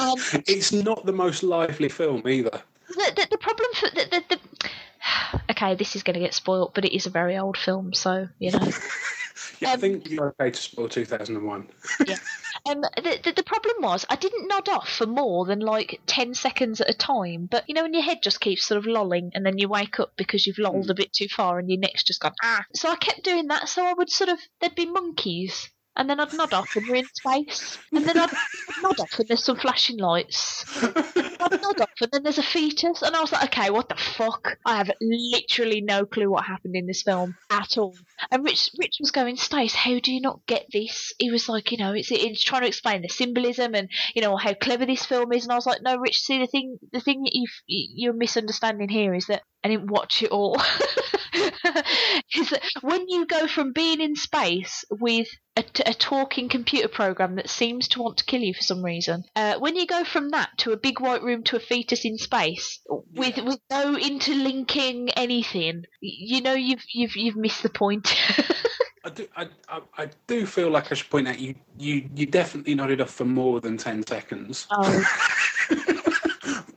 um, It's not the most lively film either. the, the, the problem for the, the, the okay, this is going to get spoilt, but it is a very old film, so you know. Yeah, I Um, think you're okay to spoil 2001. Um, the, the the problem was I didn't nod off for more than like ten seconds at a time. But you know, when your head just keeps sort of lolling, and then you wake up because you've lolled a bit too far, and your neck's just gone ah. So I kept doing that. So I would sort of there'd be monkeys, and then I'd nod off, and we're in space, and then I'd nod off, and there's some flashing lights. I'd nod off, and then there's a fetus, and I was like, okay, what the fuck? I have literally no clue what happened in this film at all. And Rich, Rich was going, Stace, how do you not get this? He was like, you know, it's, it's trying to explain the symbolism and you know how clever this film is. And I was like, no, Rich, see the thing, the thing that you've, you're misunderstanding here is that I didn't watch it all. is that when you go from being in space with a, t- a talking computer program that seems to want to kill you for some reason, uh, when you go from that to a big white room to a fetus in space with with no interlinking anything, you know you've you've you've missed the point. I do, I, I, I do feel like I should point out you, you, you definitely nodded off for more than 10 seconds. oh,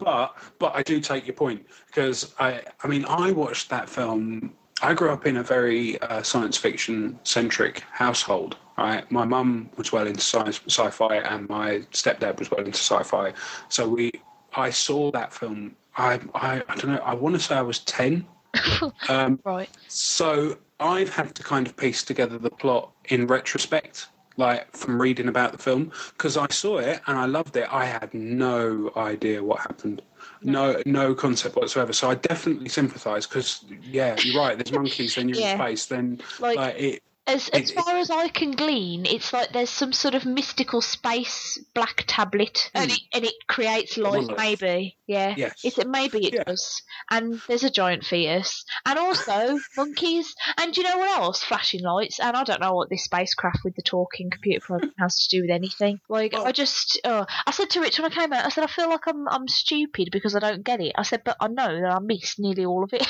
but but I do take your point because I I mean I watched that film. I grew up in a very uh, science fiction centric household. Right, my mum was well into science sci-fi, and my stepdad was well into sci-fi. So we, I saw that film. I I, I don't know. I want to say I was ten. um, right. so I've had to kind of piece together the plot in retrospect, like from reading about the film, because I saw it and I loved it. I had no idea what happened, no no concept whatsoever. So I definitely sympathise because yeah, you're right. There's monkeys, then you're Yeah. in space, then Like, like it. As, as far as I can glean, it's like there's some sort of mystical space black tablet, and, Hmm. it, and it creates life. Maybe, yeah. Yes. It's maybe it Yeah. does. And there's a giant fetus, and also monkeys. And you know what else? Flashing lights. And I don't know what this spacecraft with the talking computer program has to do with anything. Like Well- I just, uh, I said to Rich when I came out, I said I feel like I'm I'm stupid because I don't get it. I said, but I know that I missed nearly all of it.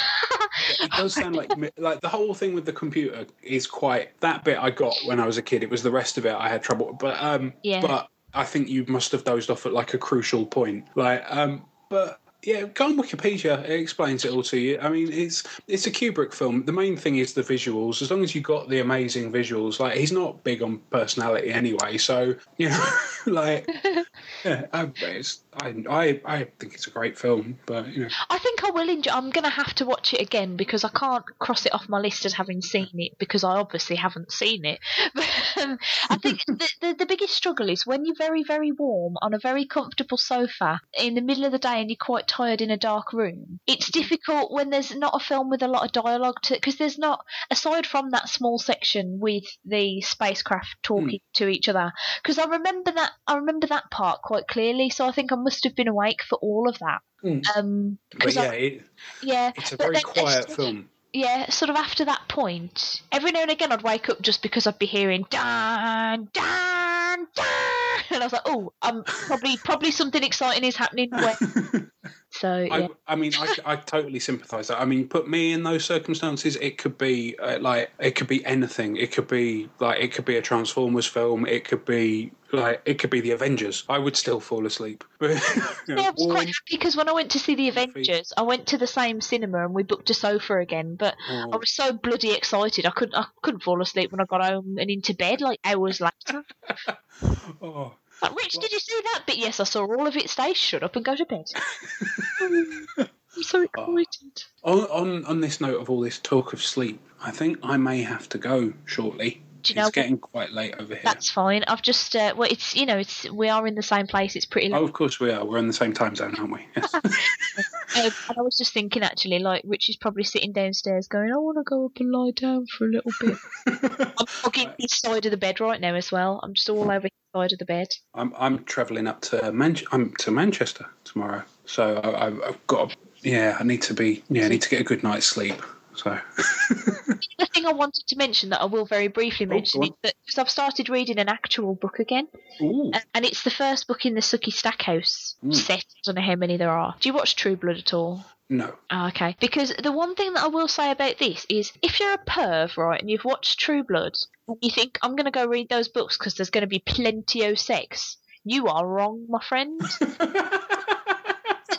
It does sound like like the whole thing with the computer is quite that bit I got when I was a kid. It was the rest of it I had trouble. But um, Yeah. but I think you must have dozed off at like a crucial point. Like um, but yeah, go on Wikipedia. It explains it all to you. I mean, it's it's a Kubrick film. The main thing is the visuals. As long as you got the amazing visuals, like he's not big on personality anyway. So you know, like yeah, I, it's, I I think it's a great film. But you know, I think I will enjoy. I'm going to have to watch it again because I can't cross it off my list as having seen it because I obviously haven't seen it. But um, I think the, the the biggest struggle is when you're very very warm on a very comfortable sofa in the middle of the day and you're quite tired in a dark room. It's difficult when there's not a film with a lot of dialogue to because there's not aside from that small section with the spacecraft talking to each other. Because I remember that I remember that part quite clearly. So I think I must have been awake for all of that. Mm. Um, but yeah, I, it, yeah, it's a very then quiet film. yeah, sort of after that point, every now and again I'd wake up just because I'd be hearing dan dan "Ah!" and I was like, oh, um, probably probably something exciting is happening. Where... So yeah. I, I mean, I, I totally sympathise. That I mean, put me in those circumstances. It could be uh, like it could be anything. It could be like it could be a Transformers film. It could be like it could be the Avengers. I would still fall asleep. you know, Yeah, I was warm, quite happy because when I went to see the Avengers, I went to the same cinema and we booked a sofa again. But I was so bloody excited, I couldn't I couldn't fall asleep when I got home and into bed like hours later. Oh. Like, Rich, did you see that bit? Yes, I saw all of it. Stay shut up and go to bed. I'm so oh. excited. On, on on this note of all this talk of sleep, I think I may have to go shortly. Do you it's know getting quite late over here. That's fine. I've just uh, well, it's you know, it's we are in the same place. It's pretty late. Oh, of course we are. We're in the same time zone, aren't we? Yes. Um, and I was just thinking, actually, like Rich is probably sitting downstairs, going, "I want to go up and lie down for a little bit." I'm hugging his side of the bed right now as well. I'm just all over his side of the bed. I'm I'm travelling up to Man- I'm to Manchester tomorrow, so I, I've I've got. Yeah, I need to be. Yeah, I need to get a good night's sleep. So The thing I wanted to mention that I will very briefly Oh, mention is that because I've started reading an actual book again, Ooh. and- and it's the first book in the Sookie Stackhouse Mm. set. I don't know how many there are. Do you watch True Blood at all? no. Oh, okay. Because the one thing that I will say about this is if you're a perv, right, and you've watched True Blood, and you think, I'm going to go read those books because there's going to be plenty of sex, you are wrong, my friend.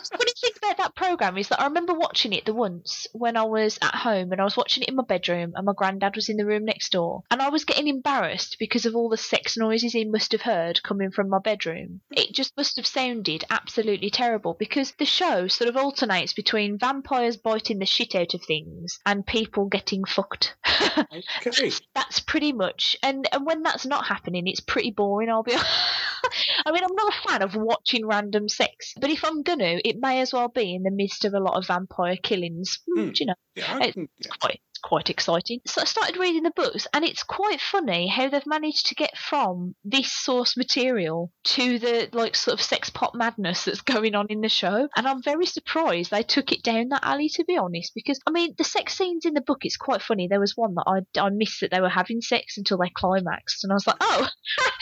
funny thing about that program is that I remember watching it the once when I was at home and I was watching it in my bedroom and my granddad was in the room next door and I was getting embarrassed because of all the sex noises he must have heard coming from my bedroom. It just must have sounded absolutely terrible because the show sort of alternates between vampires biting the shit out of things and people getting fucked. Okay. that's pretty much and and when that's not happening it's pretty boring i'll be i mean i'm not a fan of watching random sex but if i'm gonna it may as well be in the midst of a lot of vampire killings do you know Yeah, I It- can, it's yeah. quite quite exciting. So i started reading the books and it's quite funny how they've managed to get from this source material to the like sort of sex pop madness that's going on in the show. And i'm very surprised they took it down that alley to be honest because i mean the sex scenes in the book it's quite funny. There was one that i, I missed that they were having sex until they climaxed and i was like oh.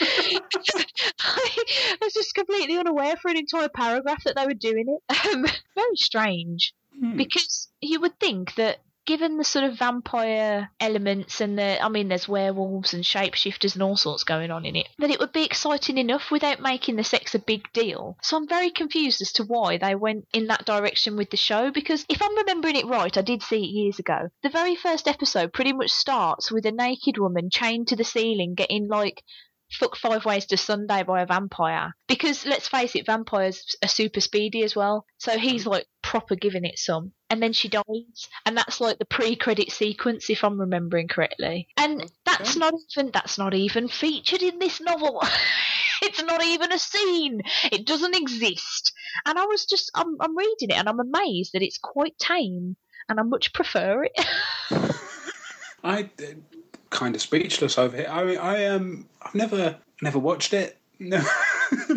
I was just completely unaware for an entire paragraph that they were doing it. Um, very strange. Hmm. because you would think that given the sort of vampire elements and the I mean there's werewolves and shapeshifters and all sorts going on in it that it would be exciting enough without making the sex a big deal. So I'm very confused as to why they went in that direction with the show because if I'm remembering it right, I did see it years ago. The very first episode pretty much starts with a naked woman chained to the ceiling getting like Fuck Five Ways to Sunday by a vampire. Because let's face it, vampires are super speedy as well. So he's like proper giving it some. And then she dies. And that's like the pre credit sequence if I'm remembering correctly. And that's not even that's not even featured in this novel. it's not even a scene. It doesn't exist. And I was just I'm I'm reading it and I'm amazed that it's quite tame and I much prefer it. I kind of speechless over here. I mean, I um, I've never never watched it. No,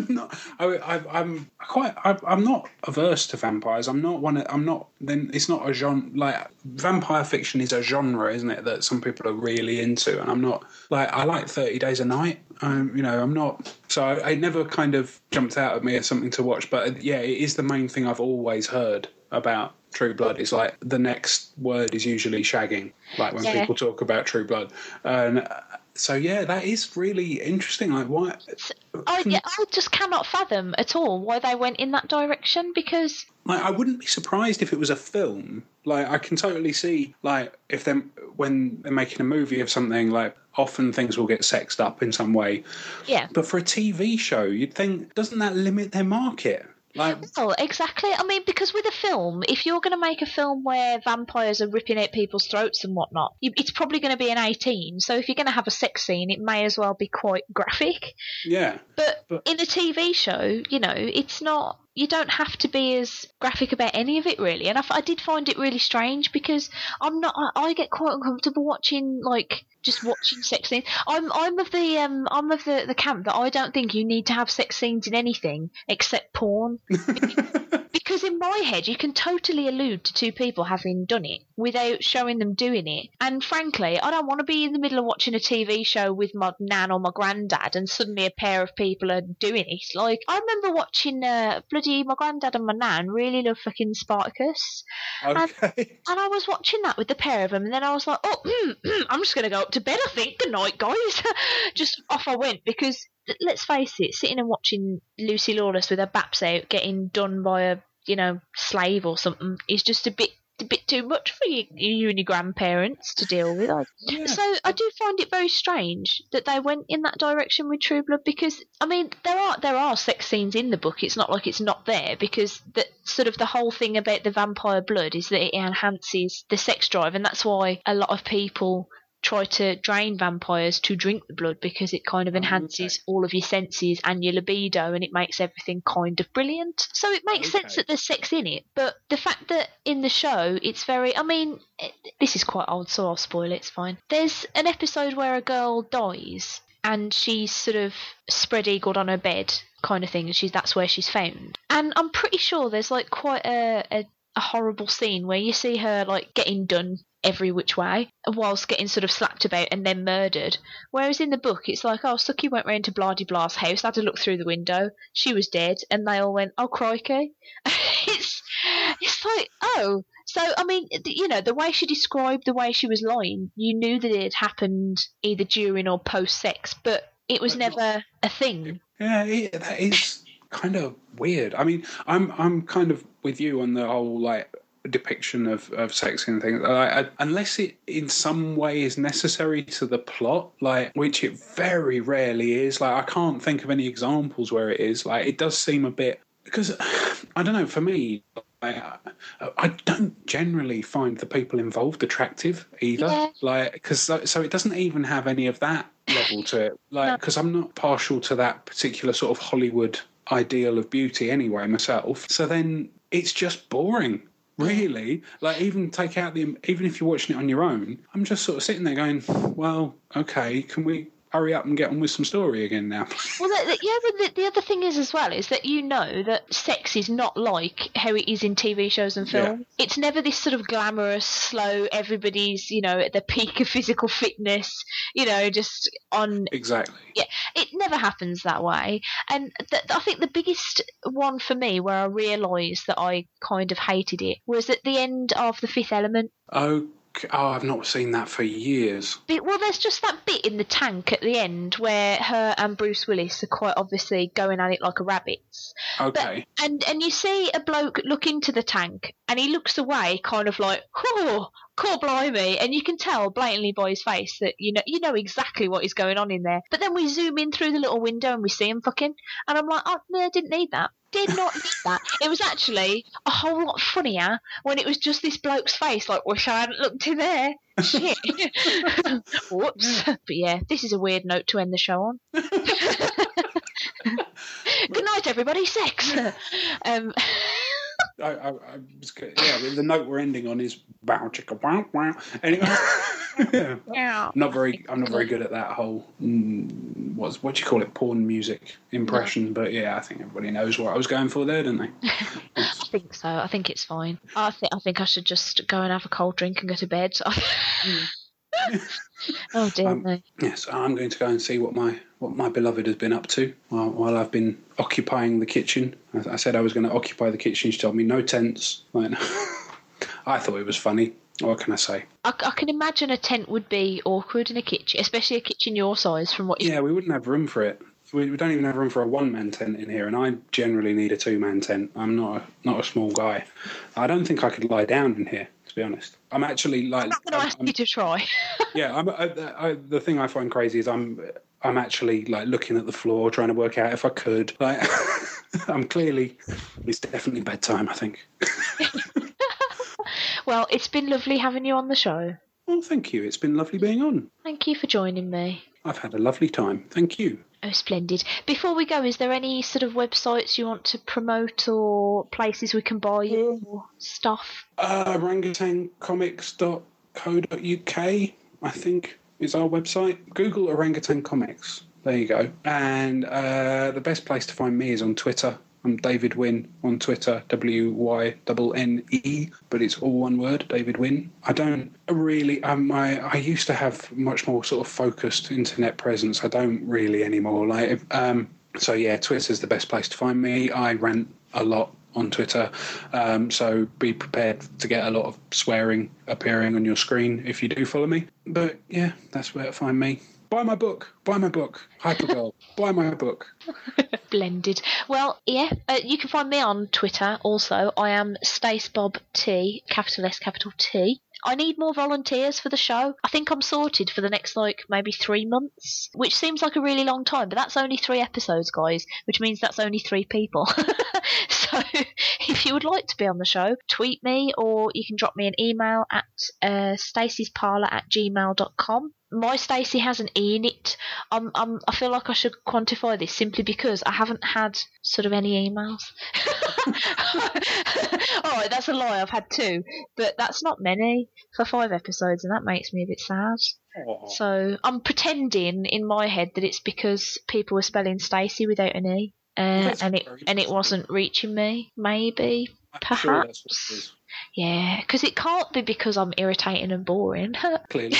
not, I, I'm quite. I, I'm not averse to vampires. I'm not one. Of, I'm not. Then it's not a genre. Like vampire fiction is a genre, isn't it? That some people are really into, and I'm not. Like I like Thirty Days of Night. Um, you know, I'm not. So I, it never kind of jumped out at me as something to watch. But yeah, it is the main thing I've always heard about True Blood. Is like the next word is usually shagging. Like when Yeah. people talk about True Blood, and. Uh, so yeah, that is really interesting. Like, why? I, yeah, I just cannot fathom at all why they went in that direction because Like, I wouldn't be surprised if it was a film. Like, I can totally see, like, if them when they're making a movie of something, like, often things will get sexed up in some way. yeah. But for a TV show, you'd think, doesn't that limit their market? Like, Well, exactly. I mean, because with a film, if you're going to make a film where vampires are ripping out people's throats and whatnot, it's probably going to be an 18. So if you're going to have a sex scene, it may as well be quite graphic. yeah, But, But- in a TV show, you know, it's not. You don't have to be as graphic about any of it, really. And I did find it really strange because I'm not. I, I get quite uncomfortable watching like just watching sex scenes. I'm I'm of the um I'm of the the camp that I don't think you need to have sex scenes in anything except porn. because in my head you can totally allude to two people having done it without showing them doing it. And frankly, I don't want to be in the middle of watching a TV show with my nan or my granddad and suddenly a pair of people are doing it. Like I remember watching uh, bloody my granddad and my nan really love fucking Spartacus. Okay. And I was watching that with the pair of them, and then I was like, "Oh, I'm just going to go up to bed. I think. Good night, guys." just off I went because let's face it, sitting and watching Lucy Lawless with her baps out getting done by a you know slave or something is just a bit a bit too much for you, you and your grandparents to deal with. I- Yeah. So I do find it very strange that they went in that direction with True Blood because I mean there are there are sex scenes in the book. It's not like it's not there because the sort of the whole thing about the vampire blood is that it enhances the sex drive, and that's why a lot of people try to drain vampires to drink the blood because it kind of Oh, enhances all of your senses and your libido and it makes everything kind of brilliant. So it makes sense that there's sex in it, but the fact that in the show it's very I mean it, this is quite old so I'll spoil it, it's fine. There's an episode where a girl dies and she's sort of spread eagled on her bed kind of thing and she's that's where she's found. And I'm pretty sure there's like quite a, a a horrible scene where you see her like getting done every which way whilst getting sort of slapped about and then murdered. Whereas in the book it's like, oh, Sookie went round to Blardy Blah's house, had a look through the window, she was dead, and they all went, oh crikey. it's it's like, oh. So I mean, you know, the way she described the way she was lying, you knew that it had happened either during or post sex, but it was never a thing. Yeah, it, that is kind of weird. I mean, I'm I'm kind of with you on the whole like depiction of, of sex and things. Like, I, unless it in some way is necessary to the plot, like which it very rarely is. Like I can't think of any examples where it is. Like it does seem a bit because I don't know. For me, I, I don't generally find the people involved attractive either. Yeah. Like because so, so it doesn't even have any of that level to it. Like No. because I'm not partial to that particular sort of Hollywood ideal of beauty anyway myself. So then it's just boring. Really, like even take out the even if you're watching it on your own, I'm just sort of sitting there going, "Well, okay, can we hurry up and get on with some story again now?" Well, the, the, yeah, but the, the other thing is as well is that you know that sex is not like how it is in TV shows and Yeah. films. It's never this sort of glamorous, slow. Everybody's you know at the peak of physical fitness. You know, just on. exactly. Yeah, it never happens that way. And th- I think the biggest one for me, where I realised that I kind of hated it, was at the end of the Fifth Element. Okay. Oh, I've not seen that for years. Well, there's just that bit in the tank at the end where her and Bruce Willis are quite obviously going at it like a rabbits. Okay. And and you see a bloke look into the tank, and he looks away, kind of like, "Oh, cool, blimey!" And you can tell blatantly by his face that you know you know exactly what is going on in there. But then we zoom in through the little window and we see him fucking, and I'm like, "Oh, no, I didn't need that." Did not need that. It was actually a whole lot funnier when it was just this bloke's face. Like, wish I hadn't looked in there. Shit. Whoops. But yeah, this is a weird note to end the show on. Good night, everybody. Sex. um, I, I, I was, go- yeah, the- the note we're ending on is bow chicka wow wow. Anyway, yeah. yeah. I'm not very, I'm not very good at that whole mm, what's what do you call it, porn music impression. But yeah, I think everybody knows what I was going for there, don't they? I think so. I think it's fine. I think I think I should just go and have a cold drink and go to bed. oh dear Um, me. yes, I'm going to go and see what my what my beloved has been up to while, while I've been occupying the kitchen. I, I said I was going to occupy the kitchen. She told me no tents. Like, I thought it was funny. What can I say? I, I can imagine a tent would be awkward in a kitchen, especially a kitchen your size. From what you Yeah, we wouldn't have room for it. We, we don't even have room for a one man tent in here, and I generally need a two man tent. I'm not a, not a small guy. I don't think I could lie down in here, to be honest. I'm actually like, I'm not going to ask you to try. yeah. I'm, I, I, the thing I find crazy is I'm I'm actually like looking at the floor, trying to work out if I could. Like, I'm clearly it's definitely bedtime. I think. well, it's been lovely having you on the show. Well, thank you. It's been lovely being on. Thank you for joining me. I've had a lovely time. Thank you. Oh, splendid. Before we go, is there any sort of websites you want to promote or places we can buy your stuff? Uh, orangutancomics.co.uk, I think, is our website. Google Orangutan Comics. There you go. And uh, the best place to find me is on Twitter. I'm David Wynne on Twitter, W Y N E, but it's all one word, David Wynne. I don't really. Um, I I used to have much more sort of focused internet presence. I don't really anymore. Like, um, so yeah, Twitter's is the best place to find me. I rant a lot on Twitter, um, so be prepared to get a lot of swearing appearing on your screen if you do follow me. But yeah, that's where to find me buy my book, buy my book, Hypergirl, buy my book. Blended. Well, yeah, uh, you can find me on Twitter also. I am Bob T, capital S, capital T. I need more volunteers for the show. I think I'm sorted for the next like maybe three months, which seems like a really long time, but that's only three episodes, guys, which means that's only three people. so if you would like to be on the show, tweet me or you can drop me an email at uh, staceysparlor at gmail.com my Stacey has an E in it. Um, um, I feel like I should quantify this simply because I haven't had sort of any emails. All right, that's a lie. I've had two, but that's not many for five episodes, and that makes me a bit sad. Aww. So I'm pretending in my head that it's because people were spelling Stacey without an E, uh, and it and it wasn't reaching me. Maybe, perhaps. Sure yeah, because it can't be because I'm irritating and boring. Clearly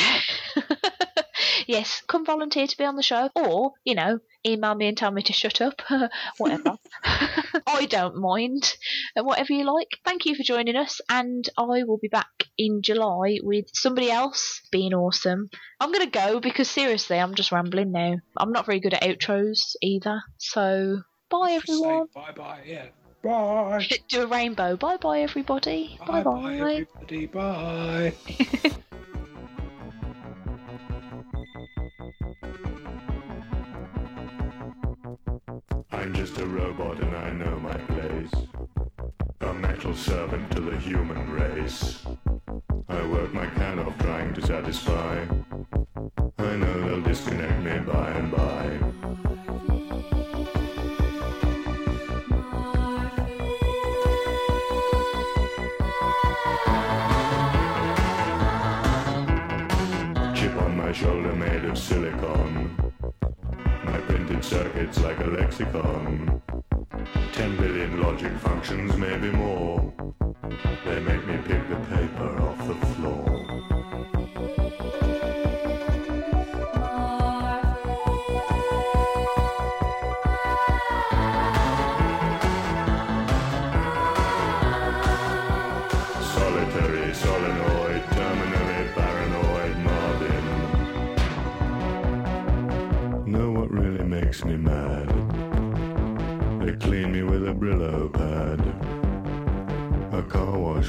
yes, come volunteer to be on the show, or you know, email me and tell me to shut up. Whatever. I don't mind. Whatever you like. Thank you for joining us, and I will be back in July with somebody else being awesome. I'm gonna go because seriously, I'm just rambling now. I'm not very good at outros either. So bye everyone. Bye bye. Yeah. Bye. Do a rainbow. Bye bye everybody. Bye bye. Everybody. Bye. I'm just a robot and I know my place. A metal servant to the human race. I work my can off trying to satisfy. I know they'll disconnect me by by. Circuits like a lexicon. Ten billion logic functions, maybe more. They make me pick the paper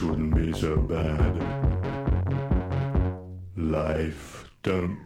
wouldn't be so bad. Life, don't